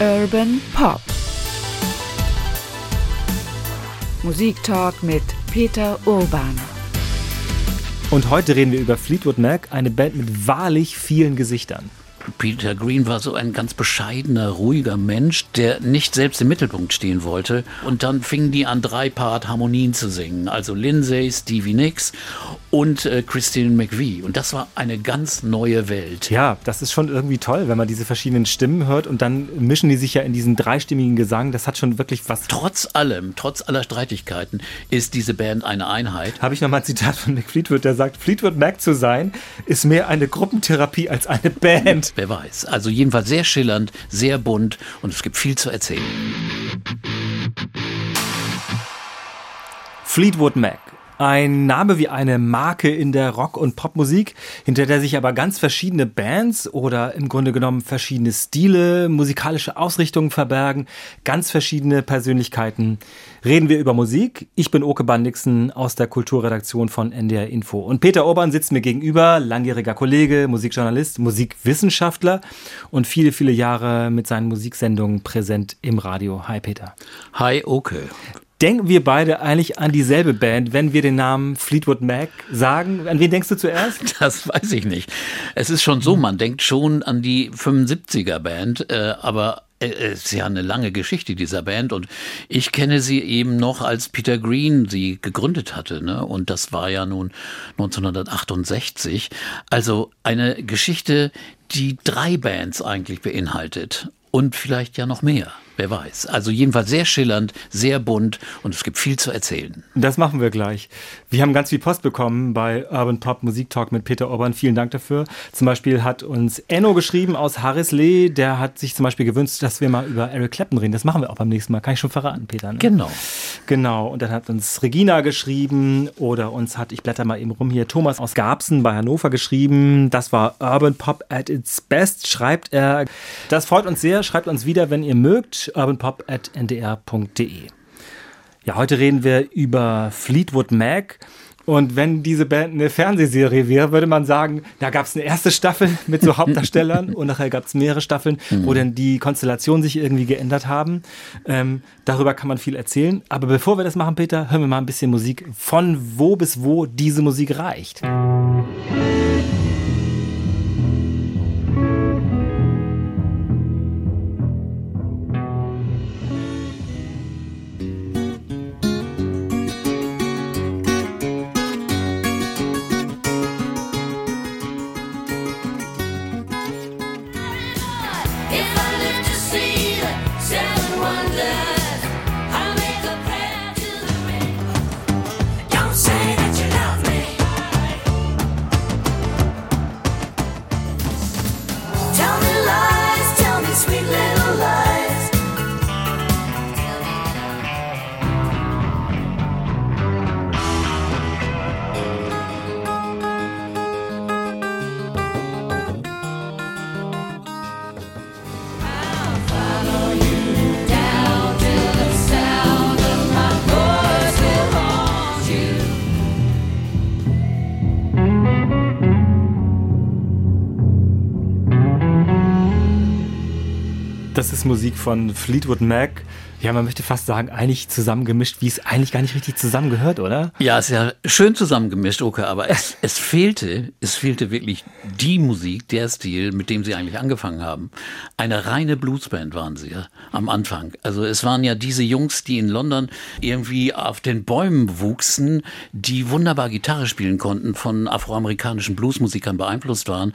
Urban Pop. Musiktalk mit Peter Urban. Und heute reden wir über Fleetwood Mac, eine Band mit wahrlich vielen Gesichtern. Peter Green war so ein ganz bescheidener, ruhiger Mensch, der nicht selbst im Mittelpunkt stehen wollte. Und dann fingen die an, drei Part Harmonien zu singen. Also Lindsay, Stevie Nicks und äh, Christine McVie. Und das war eine ganz neue Welt. Ja, das ist schon irgendwie toll, wenn man diese verschiedenen Stimmen hört und dann mischen die sich ja in diesen dreistimmigen Gesang. Das hat schon wirklich was. Trotz allem, trotz aller Streitigkeiten, ist diese Band eine Einheit. Habe ich nochmal ein Zitat von Nick Fleetwood, der sagt, Fleetwood Mac zu sein, ist mehr eine Gruppentherapie als eine Band. Wer weiß. Also jedenfalls sehr schillernd, sehr bunt und es gibt viel zu erzählen. Fleetwood Mac. Ein Name wie eine Marke in der Rock- und Popmusik, hinter der sich aber ganz verschiedene Bands oder im Grunde genommen verschiedene Stile, musikalische Ausrichtungen verbergen, ganz verschiedene Persönlichkeiten. Reden wir über Musik. Ich bin Oke Bandixen aus der Kulturredaktion von NDR Info. Und Peter Urban sitzt mir gegenüber, langjähriger Kollege, Musikjournalist, Musikwissenschaftler und viele, viele Jahre mit seinen Musiksendungen präsent im Radio. Hi Peter. Hi Oke denken wir beide eigentlich an dieselbe Band, wenn wir den Namen Fleetwood Mac sagen? An wen denkst du zuerst? Das weiß ich nicht. Es ist schon so, man denkt schon an die 75er Band, äh, aber äh, es ist ja eine lange Geschichte dieser Band und ich kenne sie eben noch, als Peter Green sie gegründet hatte. Ne? Und das war ja nun 1968. Also eine Geschichte, die drei Bands eigentlich beinhaltet und vielleicht ja noch mehr. Wer weiß. Also jedenfalls sehr schillernd, sehr bunt und es gibt viel zu erzählen. Das machen wir gleich. Wir haben ganz viel Post bekommen bei Urban Pop Musik Talk mit Peter Orban. Vielen Dank dafür. Zum Beispiel hat uns Enno geschrieben aus Harrislee. Der hat sich zum Beispiel gewünscht, dass wir mal über Eric Clapton reden. Das machen wir auch beim nächsten Mal. Kann ich schon verraten, Peter? Ne? Genau. Genau. Und dann hat uns Regina geschrieben oder uns hat, ich blätter mal eben rum hier, Thomas aus Garbsen bei Hannover geschrieben. Das war Urban Pop at its best, schreibt er. Das freut uns sehr. Schreibt uns wieder, wenn ihr mögt urbanpop.ndr.de. Ja, heute reden wir über Fleetwood Mac. Und wenn diese Band eine Fernsehserie wäre, würde man sagen, da gab es eine erste Staffel mit so Hauptdarstellern und nachher gab es mehrere Staffeln, mhm. wo dann die Konstellationen sich irgendwie geändert haben. Ähm, darüber kann man viel erzählen. Aber bevor wir das machen, Peter, hören wir mal ein bisschen Musik, von wo bis wo diese Musik reicht. Musik Das ist Musik von Fleetwood Mac. Ja, man möchte fast sagen, eigentlich zusammengemischt, wie es eigentlich gar nicht richtig zusammengehört, oder? Ja, es ist ja schön zusammengemischt, okay, aber es, es fehlte, es fehlte wirklich die Musik, der Stil, mit dem sie eigentlich angefangen haben. Eine reine Bluesband waren sie ja am Anfang. Also es waren ja diese Jungs, die in London irgendwie auf den Bäumen wuchsen, die wunderbar Gitarre spielen konnten, von afroamerikanischen Bluesmusikern beeinflusst waren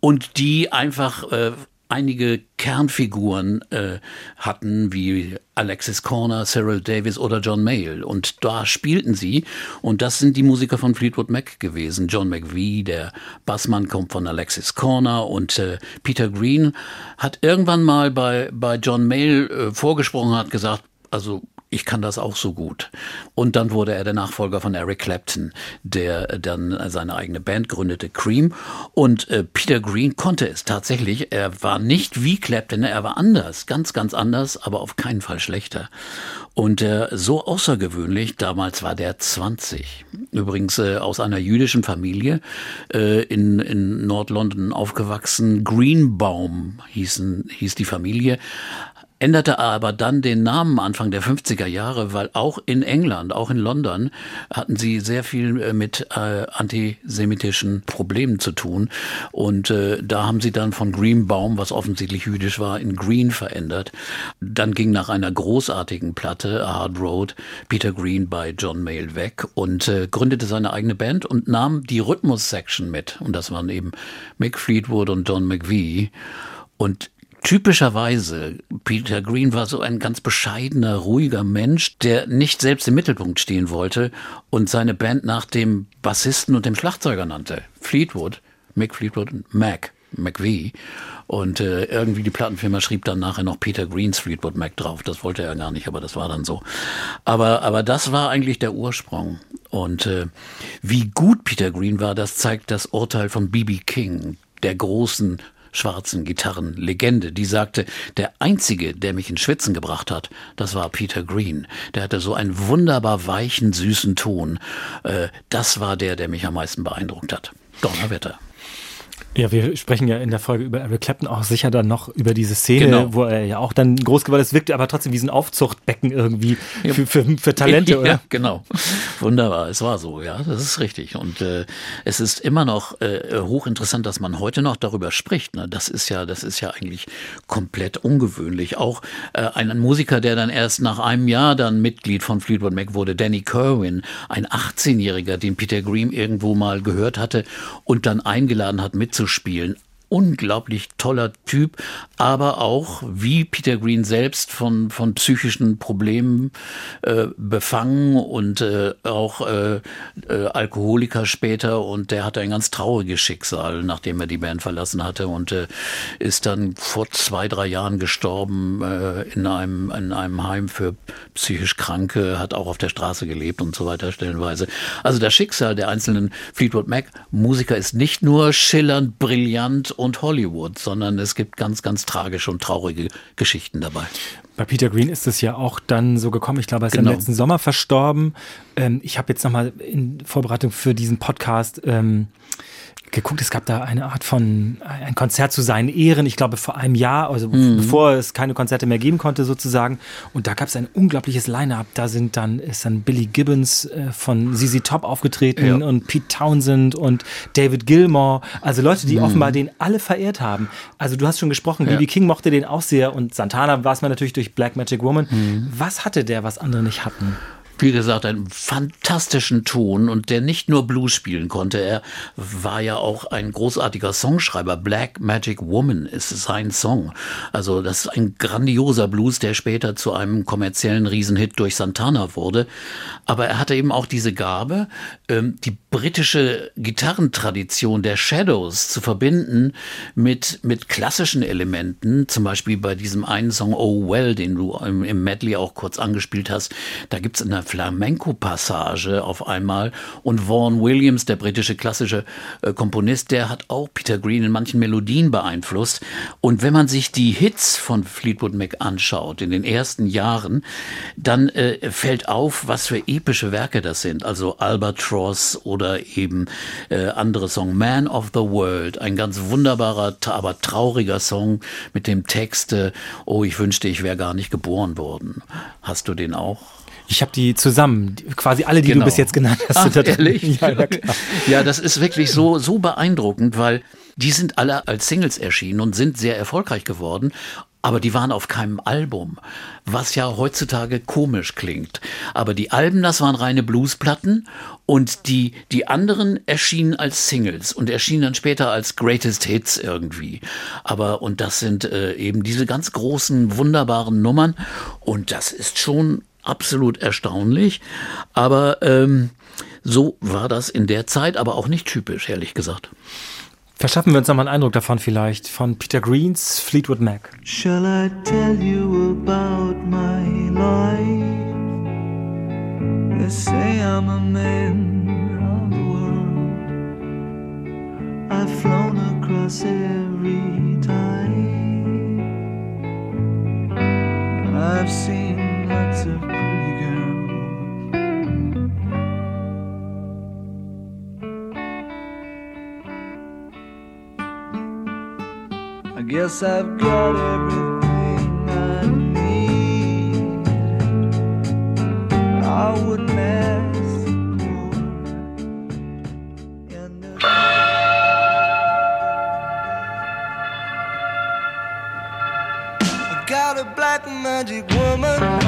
und die einfach äh, einige Kernfiguren äh, hatten, wie Alexis Corner, Cyril Davis oder John Mayall. Und da spielten sie. Und das sind die Musiker von Fleetwood Mac gewesen. John McVie, der Bassmann, kommt von Alexis Corner. Und äh, Peter Green hat irgendwann mal bei, bei John Mayall äh, vorgesprochen, hat gesagt, also ich kann das auch so gut. Und dann wurde er der Nachfolger von Eric Clapton, der dann seine eigene Band gründete, Cream. Und äh, Peter Green konnte es tatsächlich. Er war nicht wie Clapton, er war anders, ganz, ganz anders, aber auf keinen Fall schlechter. Und äh, so außergewöhnlich, damals war der 20. Übrigens äh, aus einer jüdischen Familie äh, in, in Nordlondon aufgewachsen. Greenbaum hießen, hieß die Familie änderte aber dann den Namen Anfang der 50er Jahre, weil auch in England, auch in London, hatten sie sehr viel äh, mit äh, antisemitischen Problemen zu tun. Und äh, da haben sie dann von Greenbaum, was offensichtlich jüdisch war, in Green verändert. Dann ging nach einer großartigen Platte, A Hard Road, Peter Green bei John Mayall weg und äh, gründete seine eigene Band und nahm die Rhythmus-Section mit. Und das waren eben Mick Fleetwood und Don McVie. Und Typischerweise, Peter Green war so ein ganz bescheidener, ruhiger Mensch, der nicht selbst im Mittelpunkt stehen wollte und seine Band nach dem Bassisten und dem Schlagzeuger nannte. Fleetwood, Mick Fleetwood und Mac, McVie. Und äh, irgendwie die Plattenfirma schrieb dann nachher noch Peter Greens Fleetwood Mac drauf. Das wollte er gar nicht, aber das war dann so. Aber, aber das war eigentlich der Ursprung. Und äh, wie gut Peter Green war, das zeigt das Urteil von B.B. King, der großen schwarzen Gitarrenlegende, die sagte, der einzige, der mich in Schwitzen gebracht hat, das war Peter Green. Der hatte so einen wunderbar weichen, süßen Ton. Äh, das war der, der mich am meisten beeindruckt hat. Donnerwetter. Ja, wir sprechen ja in der Folge über Eric Clapton auch sicher dann noch über diese Szene, genau. wo er ja auch dann groß geworden ist, wirkte aber trotzdem wie so ein Aufzuchtbecken irgendwie für, für, für Talente, ja, oder? Ja, genau. Wunderbar, es war so, ja, das ist richtig. Und äh, es ist immer noch äh, hochinteressant, dass man heute noch darüber spricht. Ne? Das ist ja, das ist ja eigentlich komplett ungewöhnlich. Auch äh, ein Musiker, der dann erst nach einem Jahr dann Mitglied von Fleetwood Mac wurde, Danny Kerwin, ein 18-Jähriger, den Peter Green irgendwo mal gehört hatte und dann eingeladen hat, mitzuschauen spielen unglaublich toller Typ, aber auch wie Peter Green selbst von, von psychischen Problemen äh, befangen und äh, auch äh, äh, Alkoholiker später und der hatte ein ganz trauriges Schicksal, nachdem er die Band verlassen hatte und äh, ist dann vor zwei, drei Jahren gestorben äh, in, einem, in einem Heim für psychisch Kranke, hat auch auf der Straße gelebt und so weiter stellenweise. Also das Schicksal der einzelnen Fleetwood Mac Musiker ist nicht nur schillernd, brillant und Hollywood, sondern es gibt ganz, ganz tragische und traurige Geschichten dabei. Bei Peter Green ist es ja auch dann so gekommen. Ich glaube, er ist genau. im letzten Sommer verstorben. Ähm, ich habe jetzt nochmal in Vorbereitung für diesen Podcast ähm, geguckt, es gab da eine Art von ein Konzert zu seinen Ehren, ich glaube vor einem Jahr, also mhm. bevor es keine Konzerte mehr geben konnte sozusagen. Und da gab es ein unglaubliches Line-up. Da sind dann ist dann Billy Gibbons äh, von ZZ Top aufgetreten ja. und Pete Townsend und David Gilmore, also Leute, die mhm. offenbar den alle verehrt haben. Also du hast schon gesprochen, ja. BB King mochte den auch sehr und Santana war es mal natürlich durch Black Magic Woman. Mhm. Was hatte der, was andere nicht hatten? Wie gesagt, einen fantastischen Ton und der nicht nur Blues spielen konnte, er war ja auch ein großartiger Songschreiber. Black Magic Woman ist sein Song. Also das ist ein grandioser Blues, der später zu einem kommerziellen Riesenhit durch Santana wurde. Aber er hatte eben auch diese Gabe, ähm, die britische Gitarrentradition der Shadows zu verbinden mit, mit klassischen Elementen. Zum Beispiel bei diesem einen Song Oh Well, den du im Medley auch kurz angespielt hast. Da gibt's in der Flamenco-Passage auf einmal. Und Vaughan Williams, der britische klassische äh, Komponist, der hat auch Peter Green in manchen Melodien beeinflusst. Und wenn man sich die Hits von Fleetwood Mac anschaut in den ersten Jahren, dann äh, fällt auf, was für epische Werke das sind. Also Albatross oder eben äh, andere Song Man of the World, ein ganz wunderbarer, aber trauriger Song mit dem Text, äh, oh, ich wünschte, ich wäre gar nicht geboren worden. Hast du den auch? Ich habe die zusammen, quasi alle, die genau. du bis jetzt genannt hast. Ach, ehrlich? Ja, ja, ja, das ist wirklich so, so beeindruckend, weil die sind alle als Singles erschienen und sind sehr erfolgreich geworden. Aber die waren auf keinem Album, was ja heutzutage komisch klingt. Aber die Alben, das waren reine Bluesplatten und die, die anderen erschienen als Singles und erschienen dann später als Greatest Hits irgendwie. Aber, und das sind äh, eben diese ganz großen, wunderbaren Nummern und das ist schon absolut erstaunlich. Aber ähm, so war das in der Zeit, aber auch nicht typisch, ehrlich gesagt. Verschaffen wir uns nochmal einen Eindruck davon vielleicht, von Peter Greens Fleetwood Mac. Shall I tell you about my life? They say I'm a man of the world. I've flown across every tide. I've seen I guess I've got everything I need. I wouldn't ask more. got a black magic woman.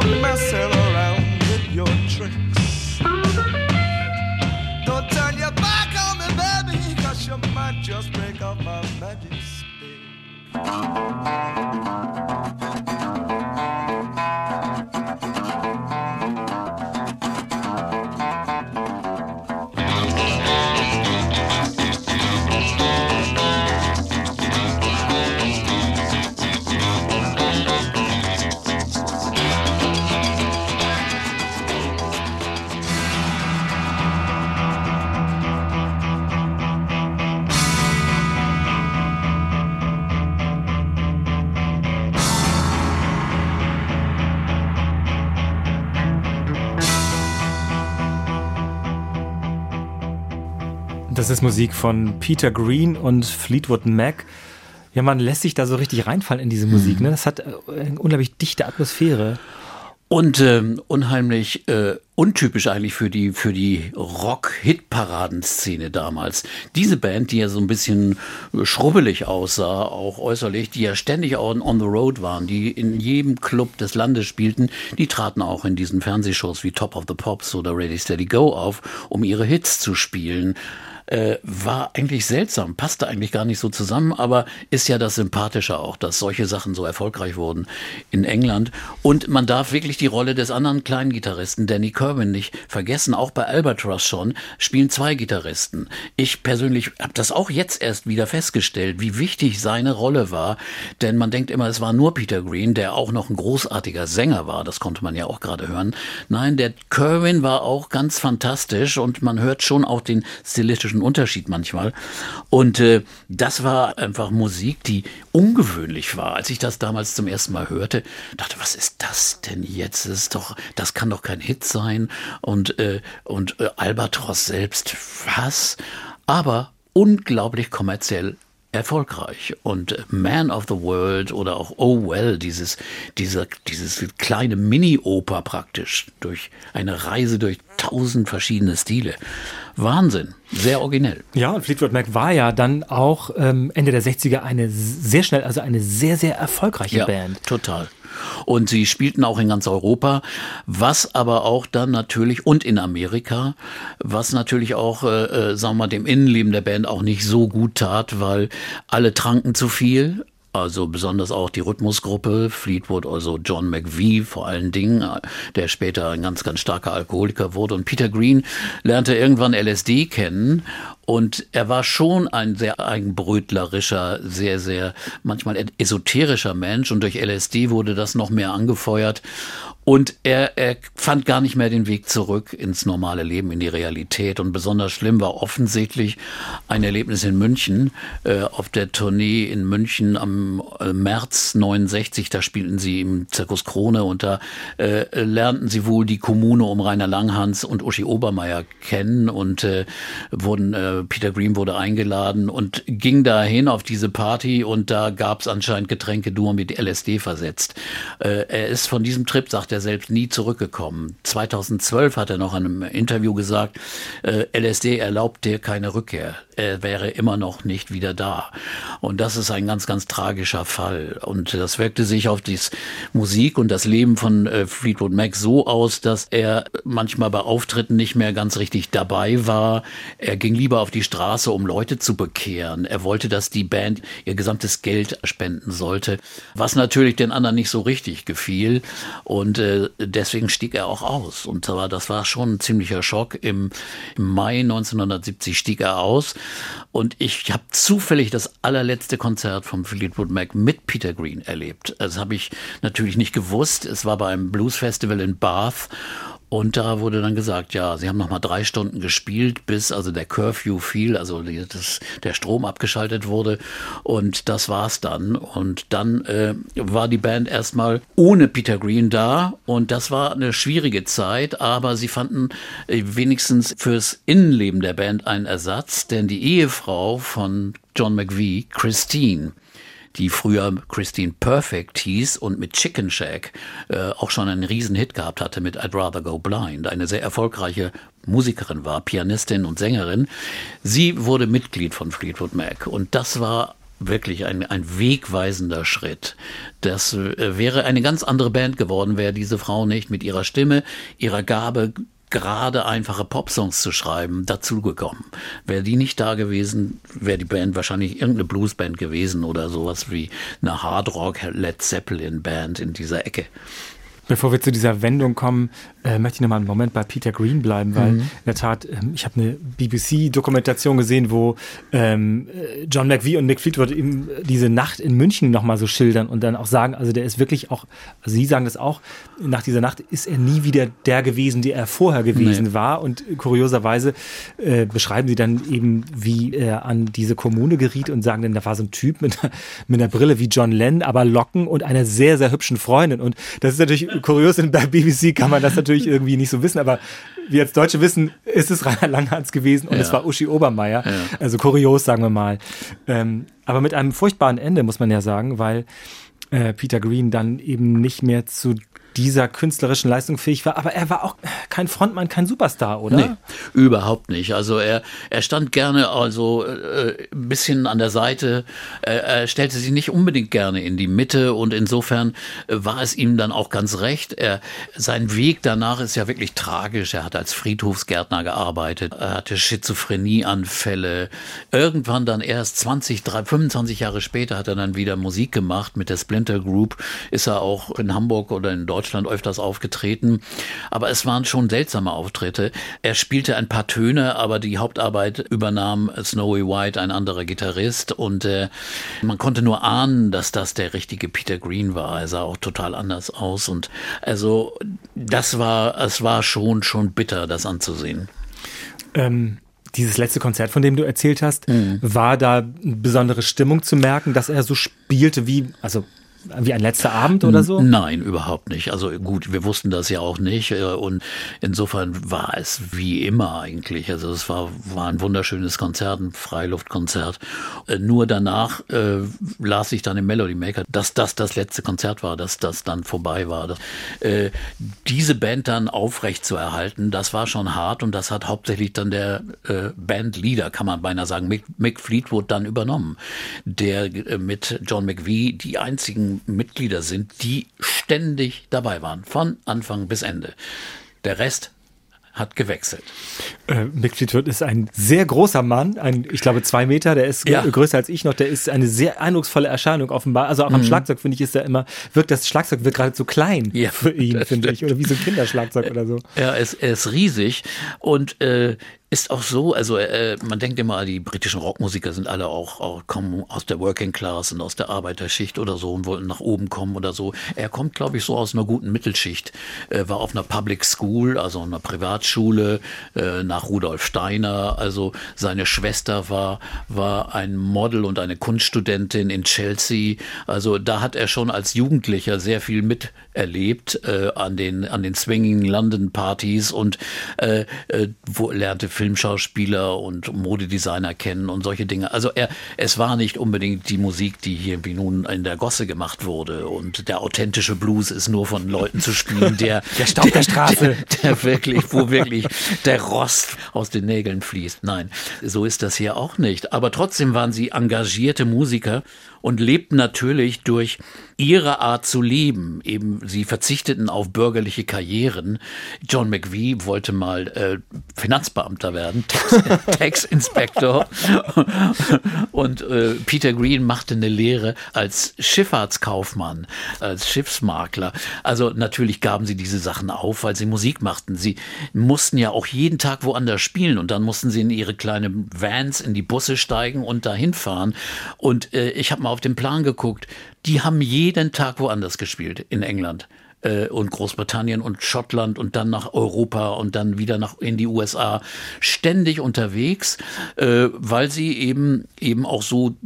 You're messing around with your tricks. Don't turn your back on me, baby, cause you might just break up my magic. Das ist Musik von Peter Green und Fleetwood Mac. Ja, man lässt sich da so richtig reinfallen in diese Musik. Ne? Das hat äh, eine unglaublich dichte Atmosphäre. Und ähm, unheimlich äh, untypisch eigentlich für die für die Rock-Hit-Paradenszene damals. Diese Band, die ja so ein bisschen schrubbelig aussah, auch äußerlich, die ja ständig on, on the road waren, die in jedem Club des Landes spielten, die traten auch in diesen Fernsehshows wie Top of the Pops oder Ready Steady Go auf, um ihre Hits zu spielen äh, war eigentlich seltsam, passte eigentlich gar nicht so zusammen, aber ist ja das Sympathische auch, dass solche Sachen so erfolgreich wurden in England. Und man darf wirklich die Rolle des anderen kleinen Gitarristen, Danny Kerwin, nicht vergessen. Auch bei Albatross schon spielen zwei Gitarristen. Ich persönlich habe das auch jetzt erst wieder festgestellt, wie wichtig seine Rolle war, denn man denkt immer, es war nur Peter Green, der auch noch ein großartiger Sänger war. Das konnte man ja auch gerade hören. Nein, der Kerwin war auch ganz fantastisch und man hört schon auch den stilistischen Unterschied manchmal. Und äh, das war einfach Musik, die ungewöhnlich war. Als ich das damals zum ersten Mal hörte, dachte, was ist das denn jetzt? Das ist doch, das kann doch kein Hit sein. Und, äh, und äh, Albatross selbst, was? Aber unglaublich kommerziell erfolgreich und Man of the World oder auch Oh Well, dieses, dieser, dieses kleine Mini-Oper praktisch durch eine Reise durch tausend verschiedene Stile. Wahnsinn, sehr originell. Ja, und Fleetwood Mac war ja dann auch ähm, Ende der 60er eine sehr schnell, also eine sehr, sehr erfolgreiche ja, Band. Total. Und sie spielten auch in ganz Europa, was aber auch dann natürlich und in Amerika, was natürlich auch, äh, äh, sagen wir mal, dem Innenleben der Band auch nicht so gut tat, weil alle tranken zu viel. Also besonders auch die Rhythmusgruppe Fleetwood, also John McVie vor allen Dingen, der später ein ganz, ganz starker Alkoholiker wurde. Und Peter Green lernte irgendwann LSD kennen und er war schon ein sehr eigenbrötlerischer, sehr, sehr manchmal esoterischer Mensch. Und durch LSD wurde das noch mehr angefeuert. Und er, er fand gar nicht mehr den Weg zurück ins normale Leben, in die Realität. Und besonders schlimm war offensichtlich ein Erlebnis in München, äh, auf der Tournee in München am äh, März 69. Da spielten sie im Zirkus Krone und da äh, lernten sie wohl die Kommune um Rainer Langhans und Uschi Obermeier kennen und äh, wurden, äh, Peter Green wurde eingeladen und ging dahin auf diese Party und da gab es anscheinend Getränke nur mit LSD versetzt. Äh, er ist von diesem Trip, sagt er selbst, nie zurückgekommen. 2012 hat er noch in einem Interview gesagt, äh, LSD erlaubt dir keine Rückkehr. Er wäre immer noch nicht wieder da. Und das ist ein ganz, ganz tragischer Fall. Und das wirkte sich auf die Musik und das Leben von äh, Fleetwood Mac so aus, dass er manchmal bei Auftritten nicht mehr ganz richtig dabei war. Er ging lieber auf die Straße, um Leute zu bekehren. Er wollte, dass die Band ihr gesamtes Geld spenden sollte, was natürlich den anderen nicht so richtig gefiel. Und äh, deswegen stieg er auch aus. Und zwar, das war schon ein ziemlicher Schock. Im, im Mai 1970 stieg er aus. Und ich habe zufällig das allerletzte Konzert vom Fleetwood Mac mit Peter Green erlebt. Das habe ich natürlich nicht gewusst. Es war bei einem Blues Festival in Bath. Und da wurde dann gesagt, ja, sie haben noch mal drei Stunden gespielt, bis also der Curfew fiel, also das, der Strom abgeschaltet wurde. Und das war's dann. Und dann äh, war die Band erstmal ohne Peter Green da. Und das war eine schwierige Zeit, aber sie fanden äh, wenigstens fürs Innenleben der Band einen Ersatz, denn die Ehefrau von John McVie, Christine, die früher Christine Perfect hieß und mit Chicken Shack äh, auch schon einen riesen Hit gehabt hatte mit I'd Rather Go Blind, eine sehr erfolgreiche Musikerin war, Pianistin und Sängerin. Sie wurde Mitglied von Fleetwood Mac und das war wirklich ein, ein wegweisender Schritt. Das äh, wäre eine ganz andere Band geworden, wäre diese Frau nicht mit ihrer Stimme, ihrer Gabe gerade einfache Popsongs zu schreiben, dazugekommen. Wäre die nicht da gewesen, wäre die Band wahrscheinlich irgendeine Bluesband gewesen oder sowas wie eine Hardrock Led Zeppelin Band in dieser Ecke. Bevor wir zu dieser Wendung kommen, äh, möchte ich noch mal einen Moment bei Peter Green bleiben, weil mhm. in der Tat, ähm, ich habe eine BBC-Dokumentation gesehen, wo ähm, äh, John McVie und Mick Fleetwood eben diese Nacht in München noch mal so schildern und dann auch sagen, also der ist wirklich auch, also Sie sagen das auch, nach dieser Nacht ist er nie wieder der gewesen, der er vorher gewesen nee. war und kurioserweise äh, beschreiben Sie dann eben, wie er an diese Kommune geriet und sagen, denn da war so ein Typ mit, mit einer Brille wie John Lennon, aber Locken und einer sehr, sehr hübschen Freundin und das ist natürlich kurios, denn bei BBC kann man das natürlich irgendwie nicht so wissen, aber wir als Deutsche wissen, ist es Rainer Langhans gewesen und ja. es war Uschi Obermeier. Ja. Also kurios, sagen wir mal. Ähm, aber mit einem furchtbaren Ende, muss man ja sagen, weil äh, Peter Green dann eben nicht mehr zu dieser künstlerischen Leistung fähig war. Aber er war auch kein Frontmann, kein Superstar, oder? Nee, überhaupt nicht. Also er, er stand gerne also äh, ein bisschen an der Seite. Er, er stellte sich nicht unbedingt gerne in die Mitte und insofern äh, war es ihm dann auch ganz recht. Er, sein Weg danach ist ja wirklich tragisch. Er hat als Friedhofsgärtner gearbeitet. Er hatte Schizophrenieanfälle. Irgendwann dann erst 20, 30, 25 Jahre später hat er dann wieder Musik gemacht mit der Splinter Group. Ist er auch in Hamburg oder in Deutschland Deutschland öfters aufgetreten. Aber es waren schon seltsame Auftritte. Er spielte ein paar Töne, aber die Hauptarbeit übernahm Snowy White, ein anderer Gitarrist. Und äh, man konnte nur ahnen, dass das der richtige Peter Green war. Er sah auch total anders aus. Und also das war, es war schon, schon bitter, das anzusehen. Ähm dieses letzte Konzert, von dem du erzählt hast, mhm. war da eine besondere Stimmung zu merken, dass er so spielte wie, also wie ein letzter Abend oder so? Nein, überhaupt nicht. Also gut, wir wussten das ja auch nicht äh, und insofern war es wie immer eigentlich. Also es war, war ein wunderschönes Konzert, ein Freiluftkonzert. Äh, nur danach äh, las ich dann im Melody Maker, dass das das letzte Konzert war, dass das dann vorbei war. Das, äh, diese Band dann aufrecht zu erhalten, das war schon hart und das hat hauptsächlich dann der äh, Bandleader, kann man beinahe sagen, Mick, Mick Fleetwood dann übernommen, der äh, mit John McVie die einzigen Mitglieder sind, die ständig dabei waren, von Anfang bis Ende. Der Rest hat gewechselt. Äh, Mick Fleetwood ist ein sehr großer Mann, ein, ich glaube zwei Meter, der ist ja. größer als ich noch, der ist eine sehr eindrucksvolle Erscheinung offenbar. Also auch am mhm. Schlagzeug finde ich, ist er immer, wirkt das Schlagzeug wird gerade zu klein ja, für ihn, finde ich. Oder wie so ein Kinderschlagzeug oder so. Ja, er ist, er ist riesig und äh, ist auch so, also äh, man denkt immer, die britischen Rockmusiker sind alle auch, auch kommen aus der Working Class und aus der Arbeiterschicht oder so und wollten nach oben kommen oder so. Er kommt, glaube ich, so aus einer guten Mittelschicht, äh, war auf einer Public School, also einer Privatschule äh, nach Rudolf Steiner. Also seine Schwester war war ein Model und eine Kunststudentin in Chelsea. Also da hat er schon als Jugendlicher sehr viel miterlebt äh, an den an den Swinging London Partys und äh, äh, wo lernte Filmschauspieler und Modedesigner kennen und solche Dinge. Also er, es war nicht unbedingt die Musik, die hier wie nun in der Gosse gemacht wurde. Und der authentische Blues ist nur von Leuten zu spielen, der, der Staub der Straße, der, der wirklich, wo wirklich der Rost aus den Nägeln fließt. Nein, so ist das hier auch nicht. Aber trotzdem waren sie engagierte Musiker und lebten natürlich durch ihre Art zu leben. Eben, sie verzichteten auf bürgerliche Karrieren. John McVie wollte mal äh, Finanzbeamter werden, Tax, Inspector. und äh, Peter Green machte eine Lehre als Schifffahrtskaufmann, als Schiffsmakler. Also natürlich gaben sie diese Sachen auf, weil sie Musik machten. Sie mussten ja auch jeden Tag woanders spielen und dann mussten sie in ihre kleinen Vans in die Busse steigen und dahin fahren. Und äh, ich habe mal auf den Plan geguckt. Die haben jeden Tag woanders gespielt in England. Äh, und Großbritannien und Schottland und dann nach Europa und dann wieder nach in die USA ständig unterwegs, äh, weil sie eben eben auch so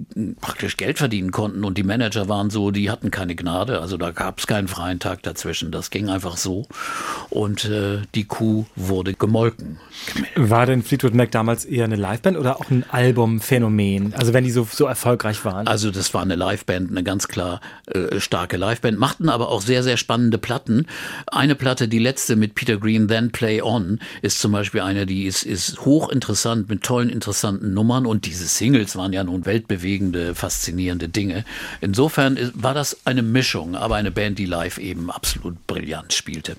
praktisch Geld verdienen konnten und die Manager waren so, die hatten keine Gnade, also da gab es keinen freien Tag dazwischen, das ging einfach so und äh, die Kuh wurde gemolken. War denn Fleetwood Mac damals eher eine Liveband oder auch ein Albumphänomen? Also wenn die so, so erfolgreich waren? Also das war eine Liveband, eine ganz klar äh, starke Liveband, machten aber auch sehr, sehr spannende Platten. Eine Platte, die letzte mit Peter Green, Then Play On, ist zum Beispiel eine, die ist, ist hochinteressant mit tollen, interessanten Nummern und diese Singles waren ja nun weltbewegende, faszinierende Dinge. Insofern war das eine Mischung, aber eine Band, die live eben absolut brillant spielte.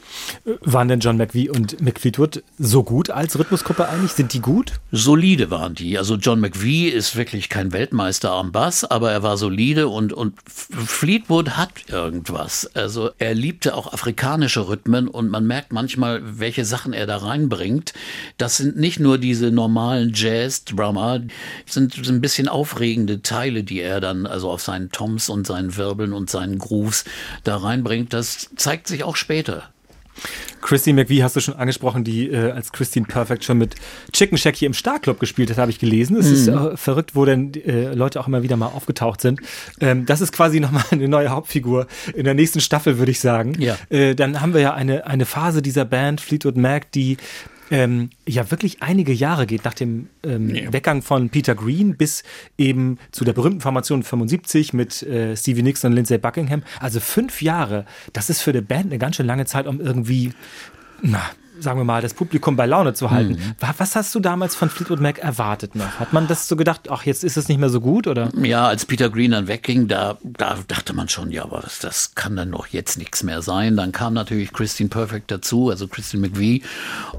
Waren denn John McVie und Mick Fleetwood so gut als Rhythmusgruppe eigentlich? Sind die gut? Solide waren die. Also John McVie ist wirklich kein Weltmeister am Bass, aber er war solide und, und Fleetwood hat irgendwas. Also er liebte auch afrikanische Rhythmen und man merkt manchmal, welche Sachen er da reinbringt. Das sind nicht nur diese normalen Jazz-Drummer, sind, sind ein bisschen aufregende Teile, die er dann also auf seinen Toms und seinen Wirbeln und seinen Grooves da reinbringt. Das zeigt sich auch später. Christine McVie hast du schon angesprochen, die äh, als Christine Perfect schon mit Chicken Shack hier im Starclub gespielt hat, habe ich gelesen. Es mhm. ist äh, verrückt, wo denn äh, Leute auch immer wieder mal aufgetaucht sind. Ähm, das ist quasi nochmal eine neue Hauptfigur in der nächsten Staffel, würde ich sagen. Ja. Äh, dann haben wir ja eine, eine Phase dieser Band Fleetwood Mac, die ähm, ja wirklich einige Jahre geht, nach dem ähm, ja. Weggang von Peter Green bis eben zu der berühmten Formation 75 mit äh, Stevie Nicks und Lindsay Buckingham. Also fünf Jahre, das ist für die Band eine ganz schön lange Zeit, um irgendwie na, sagen wir mal, das Publikum bei Laune zu halten. Mhm. Was hast du damals von Fleetwood Mac erwartet noch? Hat man das so gedacht, ach, jetzt ist es nicht mehr so gut, oder? Ja, als Peter Green dann wegging, da, da dachte man schon, ja, aber das, das kann dann doch jetzt nichts mehr sein. Dann kam natürlich Christine Perfect dazu, also Christine McVie.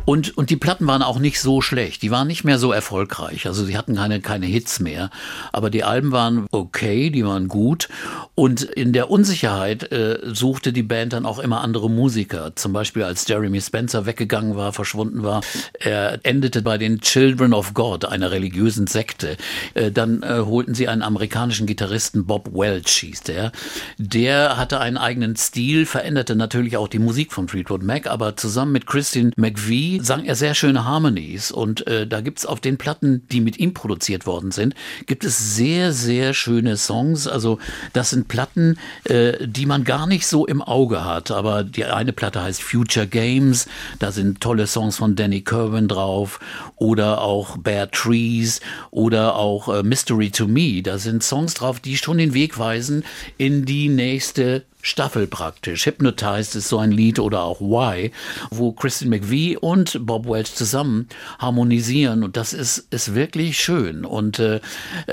Und, und die Platten waren auch nicht so schlecht. Die waren nicht mehr so erfolgreich. Also sie hatten keine, keine Hits mehr. Aber die Alben waren okay, die waren gut. Und in der Unsicherheit äh, suchte die Band dann auch immer andere Musiker. Zum Beispiel als Jeremy Spencer weggegangen weggegangen war, verschwunden war. Er endete bei den Children of God, einer religiösen Sekte. Äh, dann äh, holten sie einen amerikanischen Gitarristen, Bob Welch hieß der. Der hatte einen eigenen Stil, veränderte natürlich auch die Musik von Fleetwood Mac, aber zusammen mit Christine McVie sang er sehr schöne Harmonies. Und äh, da gibt's auf den Platten, die mit ihm produziert worden sind, gibt es sehr, sehr schöne Songs. Also das sind Platten, die man gar nicht so im Auge hat. Aber die eine Platte heißt Future Games. Da sind tolle Songs von Danny Kerwin drauf oder auch Bare Trees oder auch äh, Mystery to Me. Da sind Songs drauf, die schon den Weg weisen in die nächste Staffel praktisch. Hypnotized ist so ein Lied oder auch Why, wo Kristen McVie und Bob Welch zusammen harmonisieren und das ist, ist wirklich schön und äh,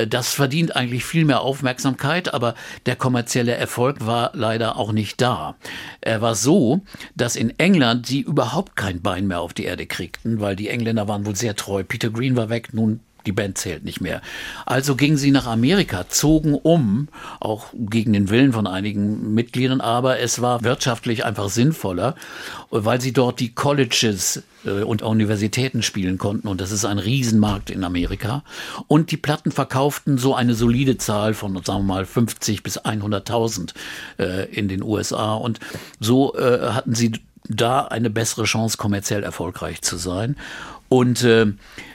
das verdient eigentlich viel mehr Aufmerksamkeit, aber der kommerzielle Erfolg war leider auch nicht da. Er war so, dass in England sie überhaupt kein Bein mehr auf die Erde kriegten, weil die Engländer waren wohl sehr treu. Peter Green war weg, nun die Band zählt nicht mehr. Also gingen sie nach Amerika, zogen um, auch gegen den Willen von einigen Mitgliedern, aber es war wirtschaftlich einfach sinnvoller, weil sie dort die Colleges äh, und Universitäten spielen konnten und das ist ein Riesenmarkt in Amerika. Und die Platten verkauften so eine solide Zahl von, sagen wir mal, 50 bis 100.000 äh, in den USA und so äh, hatten sie da eine bessere Chance, kommerziell erfolgreich zu sein. Und äh,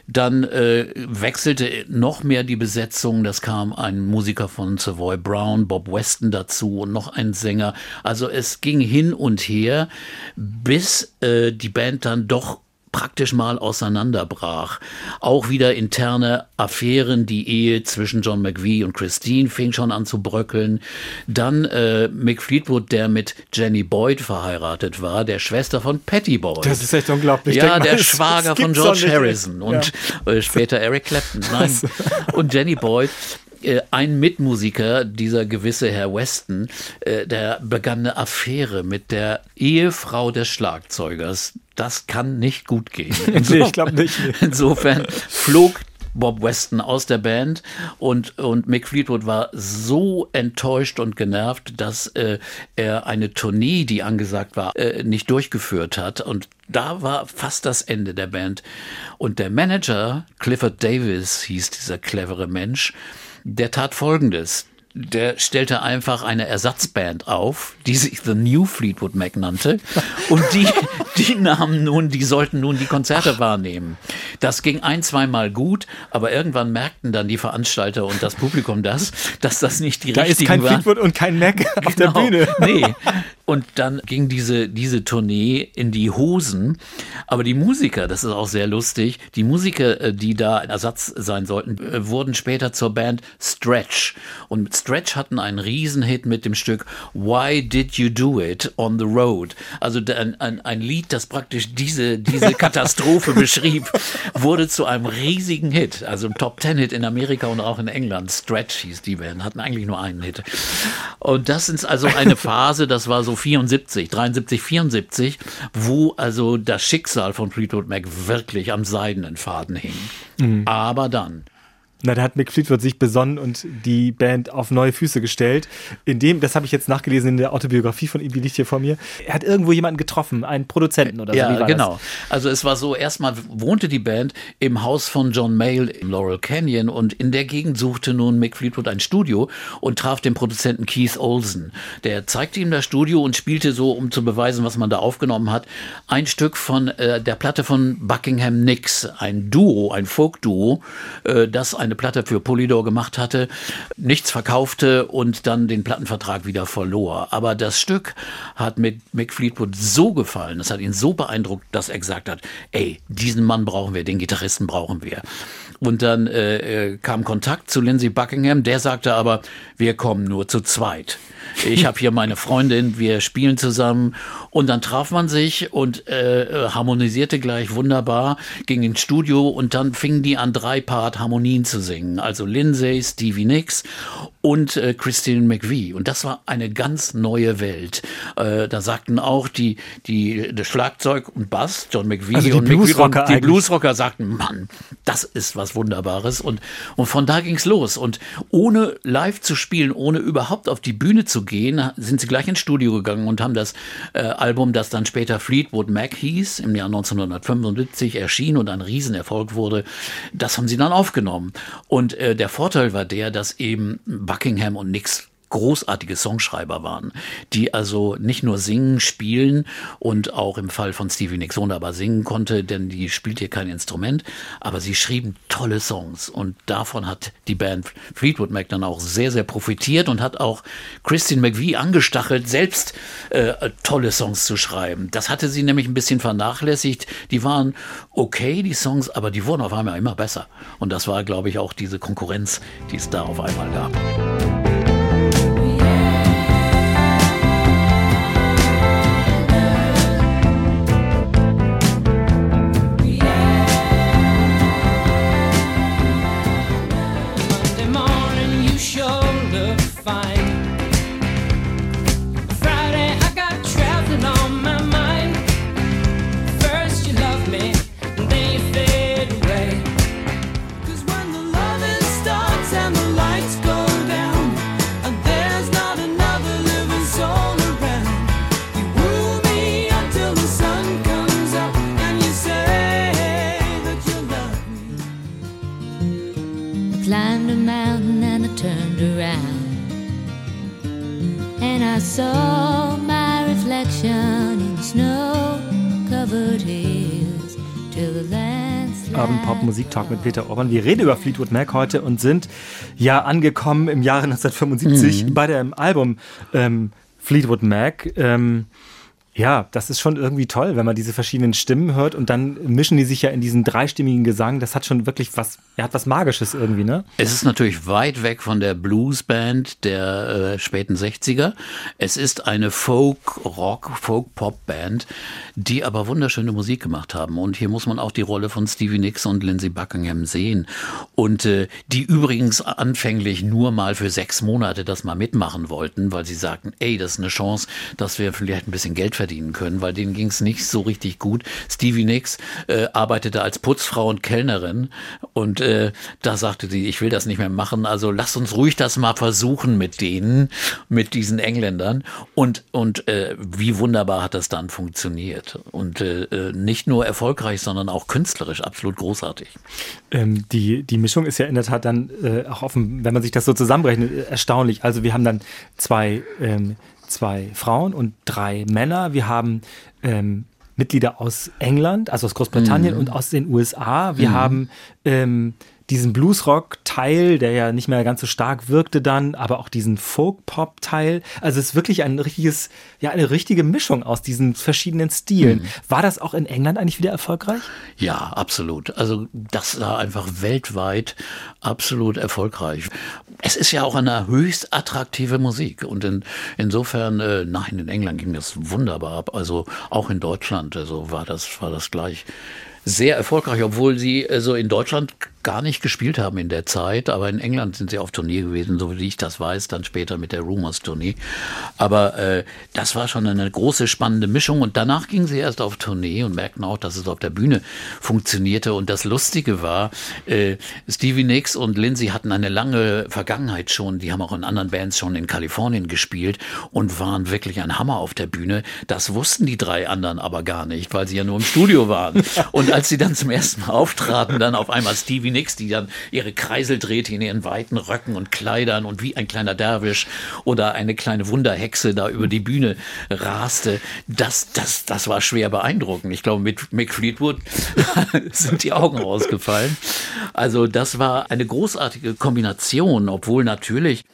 dann äh, wechselte noch mehr die Besetzung. Das kam ein Musiker von Savoy Brown, Bob Weston dazu und noch ein Sänger. Also es ging hin und her, bis äh, die Band dann doch praktisch mal auseinanderbrach. Auch wieder interne Affären, die Ehe zwischen John McVie und Christine fing schon an zu bröckeln. Dann äh, Mick Fleetwood, der mit Jenny Boyd verheiratet war, der Schwester von Patty Boyd. Das ist echt unglaublich. Ja, der Schwager von George Harrison und ja. äh, später Eric Clapton. Nein. und Jenny Boyd ein Mitmusiker, dieser gewisse Herr Weston, äh, der begann eine Affäre mit der Ehefrau des Schlagzeugers. Das kann nicht gut gehen. nee, ich glaube nicht. Insofern flog Bob Weston aus der Band und, und Mick Fleetwood war so enttäuscht und genervt, dass äh, er eine Tournee, die angesagt war, äh, nicht durchgeführt hat. Und da war fast das Ende der Band. Und der Manager, Clifford Davis hieß dieser clevere Mensch, der tat Folgendes. Der stellte einfach eine Ersatzband auf, die sich The New Fleetwood Mac nannte. Und die, die nahmen nun, die sollten nun die Konzerte Ach. wahrnehmen. Das ging ein, zweimal gut, aber irgendwann merkten dann die Veranstalter und das Publikum das, dass das nicht die da richtigen waren. Da ist kein Fleetwood und kein Mac auf genau. der Bühne. Nee. Und dann ging diese, diese Tournee in die Hosen. Aber die Musiker, das ist auch sehr lustig, die Musiker, äh, die da Ersatz sein sollten, äh, wurden später zur Band Stretch. Und Stretch hatten einen Riesenhit mit dem Stück Why Did You Do It on the Road? Also ein, ein, ein Lied, das praktisch diese, diese Katastrophe beschrieb, wurde zu einem riesigen Hit. Also ein Top-Ten-Hit in Amerika und auch in England. Stretch hieß die Band, hatten eigentlich nur einen Hit. Und das ist also eine Phase, das war so 74, 73, 74, wo also das Schicksal von Fleetwood Mac wirklich am seidenen Faden hing. Mhm. Aber dann na, da hat Mick Fleetwood sich besonnen und die Band auf neue Füße gestellt. In dem, das habe ich jetzt nachgelesen in der Autobiografie von ihm, die liegt hier vor mir. Er hat irgendwo jemanden getroffen, einen Produzenten oder so. Ja, genau. Das? Also es war so, erstmal wohnte die Band im Haus von John Mayall im Laurel Canyon und in der Gegend suchte nun Mick Fleetwood ein Studio und traf den Produzenten Keith Olsen. Der zeigte ihm das Studio und spielte so, um zu beweisen, was man da aufgenommen hat, ein Stück von äh, der Platte von Buckingham Nicks, ein Duo, ein Folk-Duo, äh, das ein eine Platte für Polydor gemacht hatte, nichts verkaufte und dann den Plattenvertrag wieder verlor. Aber das Stück hat mit Mick Fleetwood so gefallen, es hat ihn so beeindruckt, dass er gesagt hat, ey, diesen Mann brauchen wir, den Gitarristen brauchen wir. Und dann äh, äh kam Kontakt zu Lindsey Buckingham, der sagte aber, wir kommen nur zu zweit. Ich habe hier meine Freundin, wir spielen zusammen und dann traf man sich und äh, harmonisierte gleich wunderbar, ging ins Studio und dann fingen die an drei Part Harmonien zu singen. Also Lindsay, Stevie Nicks und äh, Christine McVie. Und das war eine ganz neue Welt. Äh, da sagten auch die, die, das Schlagzeug und Bass, John McVie also und Bluesrocker die Bluesrocker sagten, Mann, das ist was Wunderbares. Und, und von da ging's los. Und ohne live zu spielen, ohne überhaupt auf die Bühne zu gehen, sind sie gleich ins Studio gegangen und haben das äh, Album, das dann später Fleetwood Mac hieß, im Jahr 1975 erschien und ein Riesenerfolg wurde, das haben sie dann aufgenommen. Und äh, der Vorteil war der, dass eben Buckingham und Nix großartige Songschreiber waren, die also nicht nur singen, spielen und auch im Fall von Stevie Nicks wunderbar singen konnte, denn die spielt hier kein Instrument, aber sie schrieben tolle Songs und davon hat die Band Fleetwood Mac dann auch sehr, sehr profitiert und hat auch Christine McVie angestachelt, selbst äh, tolle Songs zu schreiben. Das hatte sie nämlich ein bisschen vernachlässigt. Die waren okay, die Songs, aber die wurden auf einmal immer besser. Und das war, glaube ich, auch diese Konkurrenz, die es da auf einmal gab. Musiktalk mit Peter Orban. Wir reden über Fleetwood Mac heute und sind ja angekommen im Jahre 1975 mhm. bei dem Album ähm, Fleetwood Mac. Ähm, ja, das ist schon irgendwie toll, wenn man diese verschiedenen Stimmen hört und dann mischen die sich ja in diesen dreistimmigen Gesang. Das hat schon wirklich was, er hat was Magisches irgendwie, ne? Es ist natürlich weit weg von der Bluesband der äh, späten 60er. Es ist eine Folk-Rock, Folk-Pop-Band, die aber wunderschöne Musik gemacht haben. Und hier muss man auch die Rolle von Stevie Nicks und Lindsey Buckingham sehen. Und äh, die übrigens anfänglich nur mal für sechs Monate das mal mitmachen wollten, weil sie sagten, ey, das ist eine Chance, dass wir vielleicht ein bisschen Geld verdienen verdienen können, weil denen ging es nicht so richtig gut. Stevie Nicks äh, arbeitete als Putzfrau und Kellnerin und äh, da sagte sie, ich will das nicht mehr machen, also lass uns ruhig das mal versuchen mit denen, mit diesen Engländern und und äh, wie wunderbar hat das dann funktioniert und äh, äh nicht nur erfolgreich, sondern auch künstlerisch absolut großartig. Ähm, die die Mischung ist ja in der Tat dann äh, auch offen, wenn man sich das so zusammenrechnet, äh, erstaunlich. Also wir haben dann zwei ähm, zwei Frauen und drei Männer. Wir haben ähm, Mitglieder aus England, also aus Großbritannien mhm. und aus den USA. Wir mhm. haben ähm, diesen Bluesrock-Teil, der ja nicht mehr ganz so stark wirkte dann, aber auch diesen Folk-Pop-Teil. Also es ist wirklich ein richtiges, ja, eine richtige Mischung aus diesen verschiedenen Stilen. Mhm. War das auch in England eigentlich wieder erfolgreich? Ja, absolut. Also das war einfach weltweit absolut erfolgreich. Es ist ja auch eine höchst attraktive Musik und in, insofern, äh, nein, in England ging das wunderbar ab. Also auch in Deutschland, also war das, war das gleich sehr erfolgreich, obwohl sie äh, so in Deutschland gar nicht gespielt haben in der Zeit, aber in England sind sie auf Tournee gewesen, so wie ich das weiß, dann später mit der Rumors-Tournee. Aber äh, das war schon eine große, spannende Mischung und danach gingen sie erst auf Tournee und merkten auch, dass es auf der Bühne funktionierte. Und das Lustige war, äh, Stevie Nicks und Lindsay hatten eine lange Vergangenheit schon, die haben auch in anderen Bands schon in Kalifornien gespielt und waren wirklich ein Hammer auf der Bühne. Das wussten die drei anderen aber gar nicht, weil sie ja nur im Studio waren. Und als sie dann zum ersten Mal auftraten, dann auf einmal Stevie nix, die dann ihre Kreisel drehte in ihren weiten Röcken und Kleidern und wie ein kleiner Derwisch oder eine kleine Wunderhexe da über die Bühne raste. Das, das, das war schwer beeindruckend. Ich glaube, mit Mick Fleetwood sind die Augen rausgefallen. Also das war eine großartige Kombination, obwohl natürlich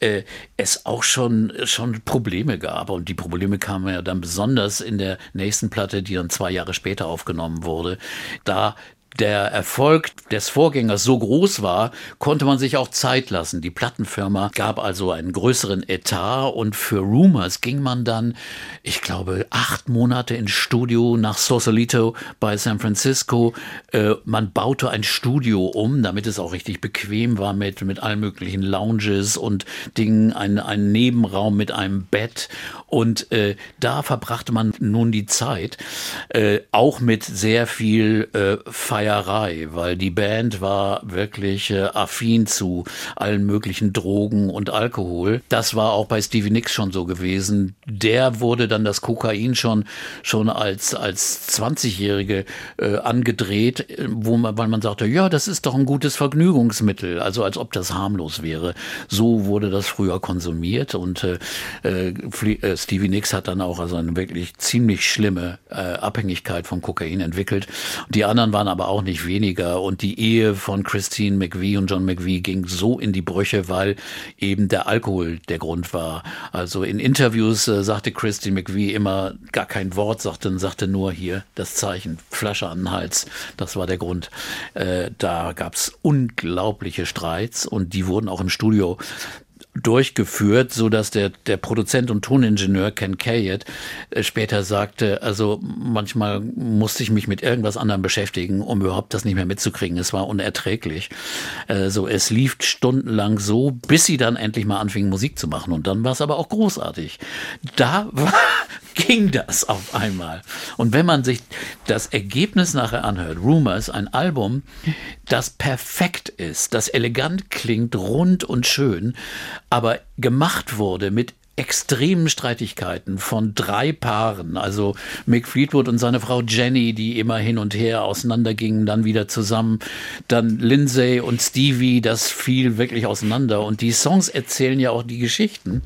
äh, es auch schon, schon Probleme gab. Und die Probleme kamen ja dann besonders in der nächsten Platte, die dann zwei Jahre später aufgenommen wurde. Da der Erfolg des Vorgängers so groß war, konnte man sich auch Zeit lassen. Die Plattenfirma gab also einen größeren Etat und für Rumors ging man dann, ich glaube, acht Monate ins Studio nach Sausalito bei San Francisco. Äh, man baute ein Studio um, damit es auch richtig bequem war mit, mit allen möglichen Lounges und Dingen, ein, ein Nebenraum mit einem Bett. Und äh, da verbrachte man nun die Zeit, äh, auch mit sehr viel äh, Feierei, weil die Band war wirklich äh, affin zu allen möglichen Drogen und Alkohol. Das war auch bei Stevie Nicks schon so gewesen. Der wurde dann das Kokain schon schon als als 20-Jährige äh, angedreht, wo man, weil man sagte, ja, das ist doch ein gutes Vergnügungsmittel, also als ob das harmlos wäre. So wurde das früher konsumiert und äh, äh, äh Stevie Nicks hat dann auch also eine wirklich ziemlich schlimme äh, Abhängigkeit von Kokain entwickelt. Die anderen waren aber auch nicht weniger. Und die Ehe von Christine McVie und John McVie ging so in die Brüche, weil eben der Alkohol der Grund war. Also in Interviews äh, sagte Christine McVie immer gar kein Wort, sagte, sagte nur hier das Zeichen, Flasche an den Hals. Das war der Grund. Äh, da gab es unglaubliche Streits und die wurden auch im Studio durchgeführt, so dass der, der Produzent und Toningenieur Ken Kayet äh, später sagte, also manchmal musste ich mich mit irgendwas anderem beschäftigen, um überhaupt das nicht mehr mitzukriegen. Es war unerträglich. Also es lief stundenlang so, bis sie dann endlich mal anfingen Musik zu machen. Und dann war es aber auch großartig. Da war, ging das auf einmal. Und wenn man sich das Ergebnis nachher anhört, Rumors, ein Album, das perfekt ist, das elegant klingt, rund und schön, aber gemacht wurde mit extremen Streitigkeiten von drei Paaren, also Mick Fleetwood und seine Frau Jenny, die immer hin und her auseinandergingen, dann wieder zusammen, dann Lindsay und Stevie, das fiel wirklich auseinander. Und die Songs erzählen ja auch die Geschichten.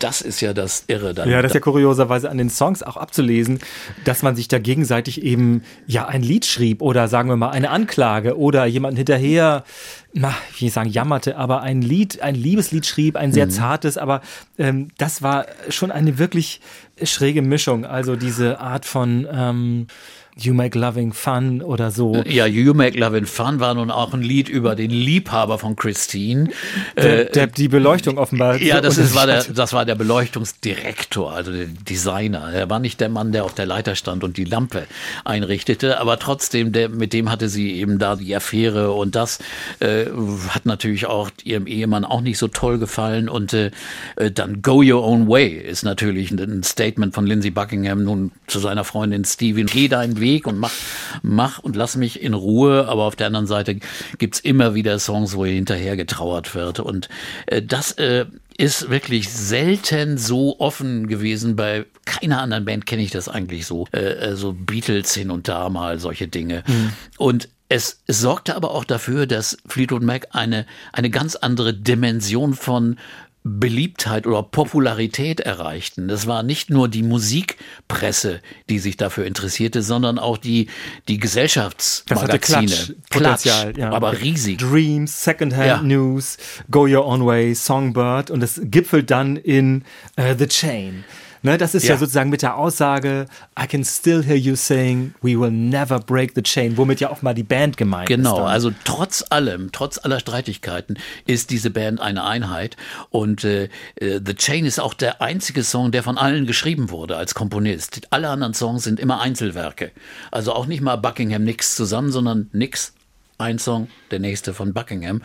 Das ist ja das Irre dann. Ja, das ist ja kurioserweise an den Songs auch abzulesen, dass man sich da gegenseitig eben ja ein Lied schrieb oder sagen wir mal eine Anklage oder jemanden hinterher, na, ich will nicht sagen jammerte, aber ein Lied, ein Liebeslied schrieb, ein sehr mhm. zartes, aber ähm, das war schon eine wirklich schräge Mischung. Also diese Art von ähm, You Make Loving Fun oder so. Ja, You Make Loving Fun war nun auch ein Lied über den Liebhaber von Christine. Der, der, die Beleuchtung offenbar. Ja, das, ist, war der, das war der Beleuchtungsdirektor, also der Designer. Er war nicht der Mann, der auf der Leiter stand und die Lampe einrichtete, aber trotzdem, der, mit dem hatte sie eben da die Affäre und das äh, hat natürlich auch ihrem Ehemann auch nicht so toll gefallen. Und äh, äh, dann Go Your Own Way ist natürlich ein, Statement von Lindsey Buckingham nun zu seiner Freundin Stevie. Geh deinen Weg und mach, mach und lass mich in Ruhe. Aber auf der anderen Seite gibt's immer wieder Songs, wo hinterher getrauert wird. Und äh, das äh, ist wirklich selten so offen gewesen. Bei keiner anderen Band kenne ich das eigentlich so. Äh, äh, so Beatles hin und da mal, solche Dinge. Und es, es sorgte aber auch dafür, dass Fleetwood Mac eine, eine ganz andere Dimension von Beliebtheit oder Popularität erreichten. Das war nicht nur die Musikpresse, die sich dafür interessierte, sondern auch die, die Das hatte Gesellschaftsmagazine. Klatsch, ja. aber riesig. Dreams, Secondhand Ja. News, Go Your Own Way, Songbird und das gipfelt dann in äh, The Chain. Ne, das ist ja. Ja. sozusagen mit der Aussage, I can still hear you saying, we will never break the chain, womit ja auch mal die Band gemeint ist. Genau, also trotz allem, trotz aller Streitigkeiten ist diese Band eine Einheit und äh, äh, The Chain ist auch der einzige Song, der von allen geschrieben wurde als Komponist. Alle anderen Songs sind immer Einzelwerke. Also auch nicht mal Buckingham nix zusammen, sondern nix ein Song, der nächste von Buckingham.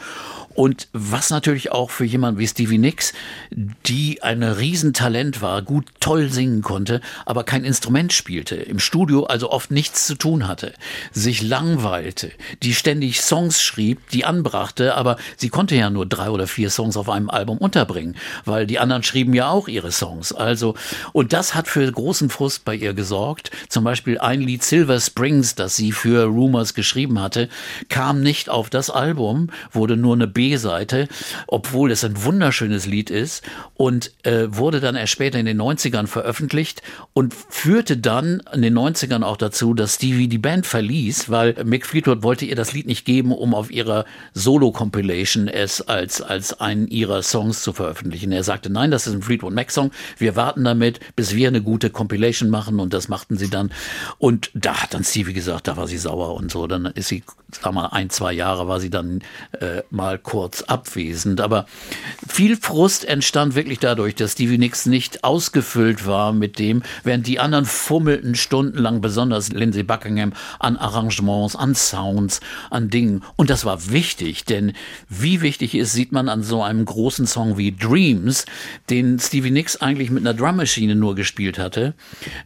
Und was natürlich auch für jemanden wie Stevie Nicks, die ein Riesentalent war, gut toll singen konnte, aber kein Instrument spielte, im Studio also oft nichts zu tun hatte, sich langweilte, die ständig Songs schrieb, die anbrachte, aber sie konnte ja nur drei oder vier Songs auf einem Album unterbringen, weil die anderen schrieben ja auch ihre Songs. Also, und das hat für großen Frust bei ihr gesorgt. Zum Beispiel ein Lied Silver Springs, das sie für Rumors geschrieben hatte, kam nicht auf das Album, wurde nur eine B-Seite, obwohl es ein wunderschönes Lied ist und äh, wurde dann erst später in den 90ern veröffentlicht und führte dann in den 90ern auch dazu, dass Stevie die Band verließ, weil Mick Fleetwood wollte ihr das Lied nicht geben, um auf ihrer Solo-Compilation es als, als einen ihrer Songs zu veröffentlichen. Er sagte, nein, das ist ein Fleetwood Mac-Song, wir warten damit, bis wir eine gute Compilation machen und das machten sie dann. Und da hat dann Stevie gesagt, da war sie sauer und so. Dann ist sie, sag mal, ein, zwei Jahre war sie dann äh, mal kurz abwesend. Aber viel Frust entstand wirklich dadurch, dass Stevie Nicks nicht ausgefüllt war mit dem, während die anderen fummelten stundenlang, besonders Lindsey Buckingham, an Arrangements, an Sounds, an Dingen. Und das war wichtig, denn wie wichtig ist, sieht man an so einem großen Song wie Dreams, den Stevie Nicks eigentlich mit einer Drummaschine nur gespielt hatte,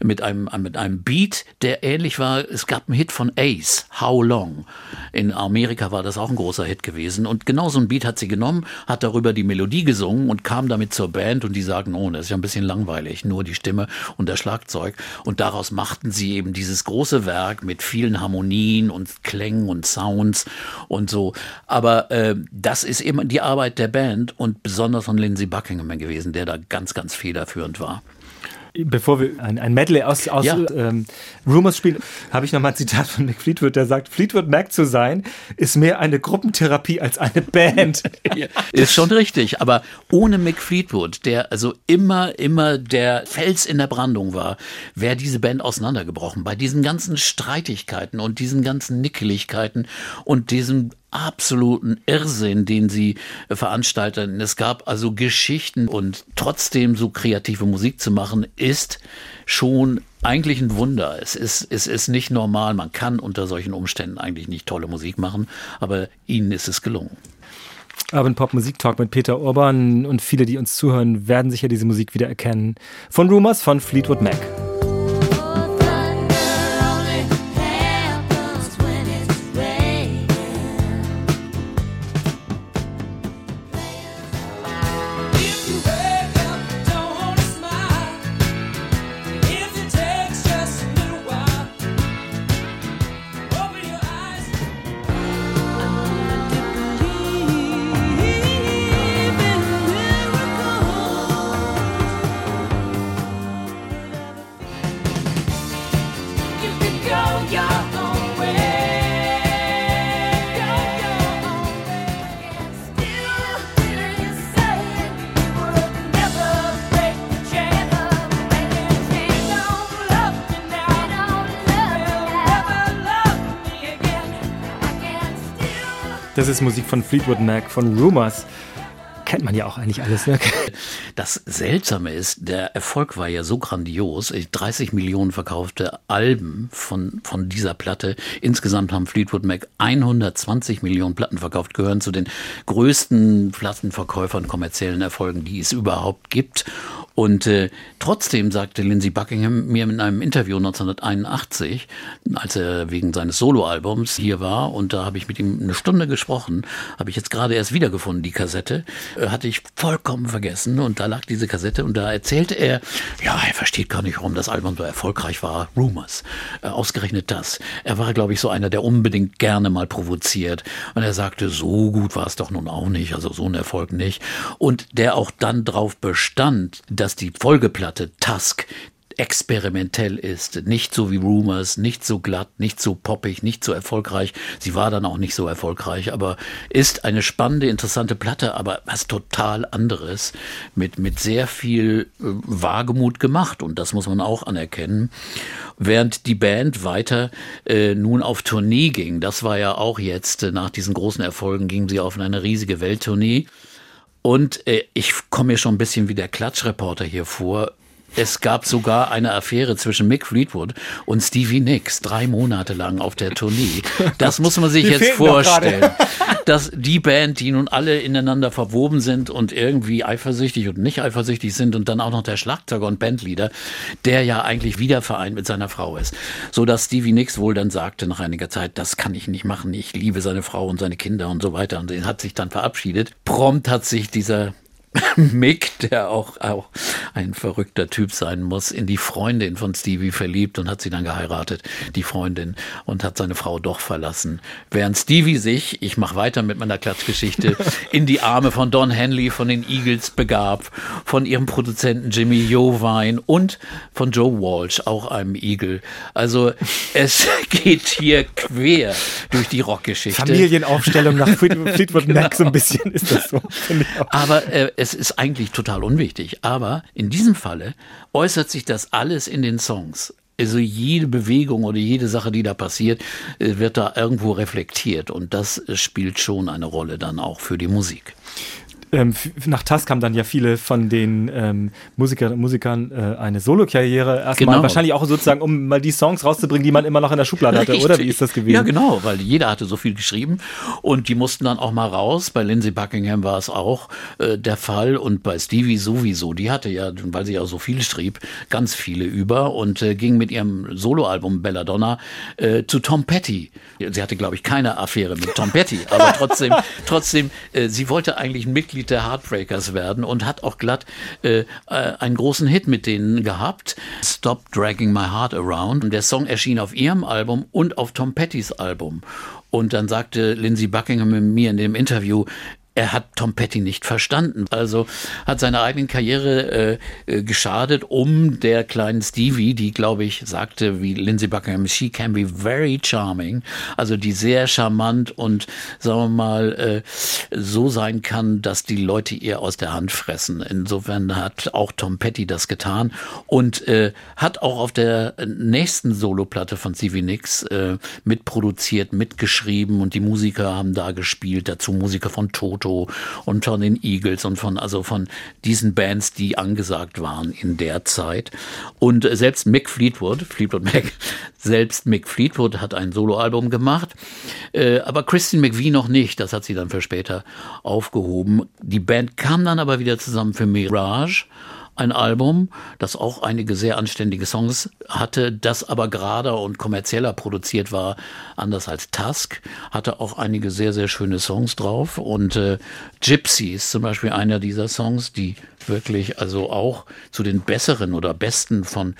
mit einem, mit einem Beat, der ähnlich war. Es gab einen Hit von Ace, How Long. In Amerika war das auch ein großer Hit gewesen. Und genau so ein Beat hat sie genommen, hat darüber die Melodie gesungen und kam damit zur Band und die sagten, oh, das ist ja ein bisschen langweilig, nur die Stimme und das Schlagzeug. Und daraus machten sie eben dieses große Werk mit vielen Harmonien und Klängen und Sounds und so. Aber äh, das ist eben die Arbeit der Band und besonders von Lindsey Buckingham gewesen, der da ganz, ganz federführend war. Bevor wir ein, ein Medley aus, aus Ja. ähm, Rumors spielen, habe ich noch mal ein Zitat von Mick Fleetwood, der sagt, Fleetwood Mac zu sein, ist mehr eine Gruppentherapie als eine Band. Ist schon richtig, aber ohne Mick Fleetwood, der also immer, immer der Fels in der Brandung war, wäre diese Band auseinandergebrochen. Bei diesen ganzen Streitigkeiten und diesen ganzen Nickeligkeiten und diesem absoluten Irrsinn, den sie äh, veranstalteten. Es gab also Geschichten und trotzdem so kreative Musik zu machen, ist schon eigentlich ein Wunder. Es ist, es ist nicht normal. Man kann unter solchen Umständen eigentlich nicht tolle Musik machen, aber ihnen ist es gelungen. Urban Pop Musik Talk mit Peter Urban und viele, die uns zuhören, werden sicher diese Musik wieder erkennen. Von Rumors von Fleetwood Mac. Das ist Musik von Fleetwood Mac, von Rumors. Kennt man ja auch eigentlich alles, ne? Das Seltsame ist, der Erfolg war ja so grandios. 30 Millionen verkaufte Alben von, von dieser Platte. Insgesamt haben Fleetwood Mac 120 Millionen Platten verkauft, gehören zu den größten Plattenverkäufern, kommerziellen Erfolgen, die es überhaupt gibt. Und äh, trotzdem sagte Lindsey Buckingham mir in einem Interview 1981, als er wegen seines Soloalbums hier war, und da habe ich mit ihm eine Stunde gesprochen, habe ich jetzt gerade erst wiedergefunden, die Kassette, äh, hatte ich vollkommen vergessen und da lag diese Kassette und da erzählte er, ja, er versteht gar nicht, warum das Album so erfolgreich war, Rumors, äh, ausgerechnet das. Er war, glaube ich, so einer, der unbedingt gerne mal provoziert. Und er sagte, so gut war es doch nun auch nicht, also so ein Erfolg nicht. Und der auch dann drauf bestand, dass die Folgeplatte Tusk experimentell ist, nicht so wie Rumors, nicht so glatt, nicht so poppig, nicht so erfolgreich. Sie war dann auch nicht so erfolgreich, aber ist eine spannende, interessante Platte, aber was total anderes, mit, mit sehr viel äh, Wagemut gemacht und das muss man auch anerkennen. Während die Band weiter äh, nun auf Tournee ging, das war ja auch jetzt, äh, nach diesen großen Erfolgen, ging sie auf eine riesige Welttournee. Und äh, ich komme mir schon ein bisschen wie der Klatschreporter hier vor. Es gab sogar eine Affäre zwischen Mick Fleetwood und Stevie Nicks, drei Monate lang auf der Tournee. Das muss man sich Die jetzt vorstellen. Dass die Band, die nun alle ineinander verwoben sind und irgendwie eifersüchtig und nicht eifersüchtig sind und dann auch noch der Schlagzeuger und Bandleader, der ja eigentlich wieder vereint mit seiner Frau ist. So dass Stevie Nicks wohl dann sagte nach einiger Zeit, das kann ich nicht machen, ich liebe seine Frau und seine Kinder und so weiter. Und er hat sich dann verabschiedet. Prompt hat sich dieser Mick, der auch, auch ein verrückter Typ sein muss, in die Freundin von Stevie verliebt und hat sie dann geheiratet, die Freundin, und hat seine Frau doch verlassen. Während Stevie sich, ich mache weiter mit meiner Klatschgeschichte, in die Arme von Don Henley von den Eagles begab, von ihrem Produzenten Jimmy Jovine und von Joe Walsh, auch einem Eagle. Also es geht hier quer durch die Rockgeschichte. Familienaufstellung nach Fleet- Fleetwood Mac, so ein bisschen ist das so. Aber äh, es ist eigentlich total unwichtig. Aber in diesem Falle äußert sich das alles in den Songs. Also jede Bewegung oder jede Sache, die da passiert, äh, wird da irgendwo reflektiert. Und das spielt schon eine Rolle dann auch für die Musik. Ähm, nach Tusk haben dann ja viele von den ähm, Musiker, Musikern äh, eine Solokarriere erstmal. Genau. Wahrscheinlich auch sozusagen, um mal die Songs rauszubringen, die man immer noch in der Schublade hatte, oder? Wie Richtig. ist das gewesen? Ja, genau, weil jeder hatte so viel geschrieben und die mussten dann auch mal raus. Bei Lindsey Buckingham war es auch äh, der Fall und bei Stevie sowieso. Die hatte ja, weil sie auch so viel schrieb, ganz viele über und äh, ging mit ihrem Soloalbum Belladonna äh, zu Tom Petty. Sie hatte, glaube ich, keine Affäre mit Tom Petty, aber trotzdem, trotzdem, äh, sie wollte eigentlich ein Mitglied der Heartbreakers werden und hat auch glatt äh, äh, einen großen Hit mit denen gehabt. Stop Dragging My Heart Around. Und der Song erschien auf ihrem Album und auf Tom Pettys Album. Und dann sagte Lindsey Buckingham mir in dem Interview, er hat Tom Petty nicht verstanden. Also hat seiner eigenen Karriere äh, äh, geschadet, um der kleinen Stevie, die, glaube ich, sagte, wie Lindsey Buckingham, she can be very charming, also die sehr charmant und, sagen wir mal, äh, so sein kann, dass die Leute ihr aus der Hand fressen. Insofern hat auch Tom Petty das getan und äh, hat auch auf der nächsten Soloplatte von Stevie Nicks äh, mitproduziert, mitgeschrieben und die Musiker haben da gespielt, dazu Musiker von Toto und von den Eagles und von also von diesen Bands, die angesagt waren in der Zeit. Und äh, selbst Mick Fleetwood, Fleetwood Mac, selbst Mick Fleetwood hat ein Soloalbum gemacht, äh, aber Christine McVie noch nicht. Das hat sie dann für später aufgehoben. Die Band kam dann aber wieder zusammen für Mirage ein Album, das auch einige sehr anständige Songs hatte, das aber gerader und kommerzieller produziert war, anders als Tusk, hatte auch einige sehr, sehr schöne Songs drauf. Und äh, Gypsy ist zum Beispiel einer dieser Songs, die wirklich also auch zu den besseren oder besten von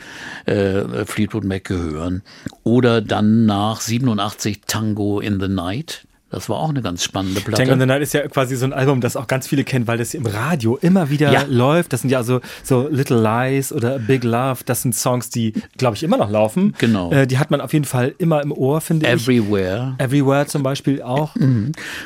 äh, Fleetwood Mac gehören. Oder dann nach 87 Tango in the Night. Das war auch eine ganz spannende Platte. Tango in the Night ist ja quasi so ein Album, das auch ganz viele kennen, weil das im Radio immer wieder Ja. läuft. Das sind ja so, so Little Lies oder Big Love. Das sind Songs, die, glaube ich, immer noch laufen. Genau. Äh, die hat man auf jeden Fall immer im Ohr, finde ich. Everywhere. Everywhere zum Beispiel auch.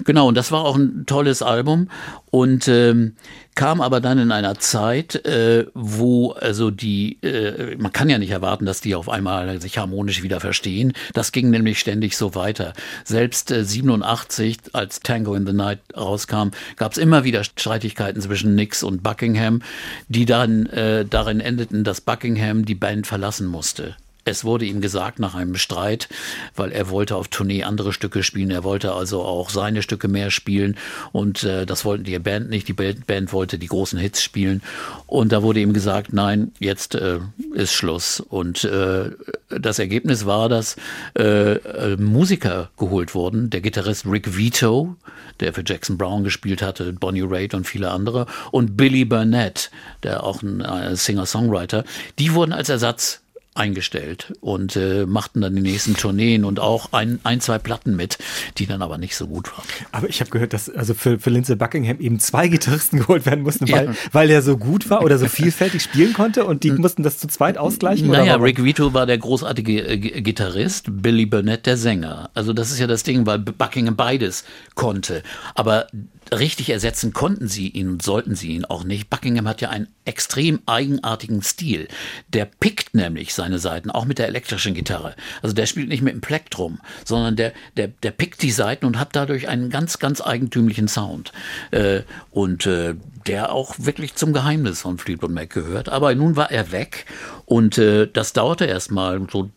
Genau, und das war auch ein tolles Album. Und ähm, kam aber dann in einer Zeit, äh, wo also die, äh, man kann ja nicht erwarten, dass die auf einmal sich harmonisch wieder verstehen. Das ging nämlich ständig so weiter. Selbst äh, 87, als Tango in the Night rauskam, gab es immer wieder Streitigkeiten zwischen Nix und Buckingham, die dann äh, darin endeten, dass Buckingham die Band verlassen musste. Es wurde ihm gesagt nach einem Streit, weil er wollte auf Tournee andere Stücke spielen. Er wollte also auch seine Stücke mehr spielen und äh, das wollten die Band nicht. Die Band, wollte die großen Hits spielen und da wurde ihm gesagt, nein, jetzt äh, ist Schluss. Und äh, das Ergebnis war, dass äh, äh, Musiker geholt wurden. Der Gitarrist Rick Vito, der für Jackson Brown gespielt hatte, Bonnie Raitt und viele andere und Billy Burnett, der auch ein äh, Singer-Songwriter, die wurden als Ersatz eingestellt und äh, machten dann die nächsten Tourneen und auch ein, ein, zwei Platten mit, die dann aber nicht so gut waren. Aber ich habe gehört, dass also für, für Lindsey Buckingham eben zwei Gitarristen geholt werden mussten, weil, Ja. weil er so gut war oder so vielfältig spielen konnte und die mussten das zu zweit ausgleichen? Naja? Rick Vito war der großartige äh, Gitarrist, Billy Burnett der Sänger. Also das ist ja das Ding, weil Buckingham beides konnte. Aber richtig ersetzen konnten sie ihn und sollten sie ihn auch nicht. Buckingham hat ja einen extrem eigenartigen Stil. Der pickt nämlich seine Seiten, auch mit der elektrischen Gitarre. Also der spielt nicht mit dem Plektrum, sondern der, der, der pickt die Seiten und hat dadurch einen ganz, ganz eigentümlichen Sound. Äh, und äh, der auch wirklich zum Geheimnis von Fleetwood Mac gehört. Aber nun war er weg und äh, das dauerte erst mal so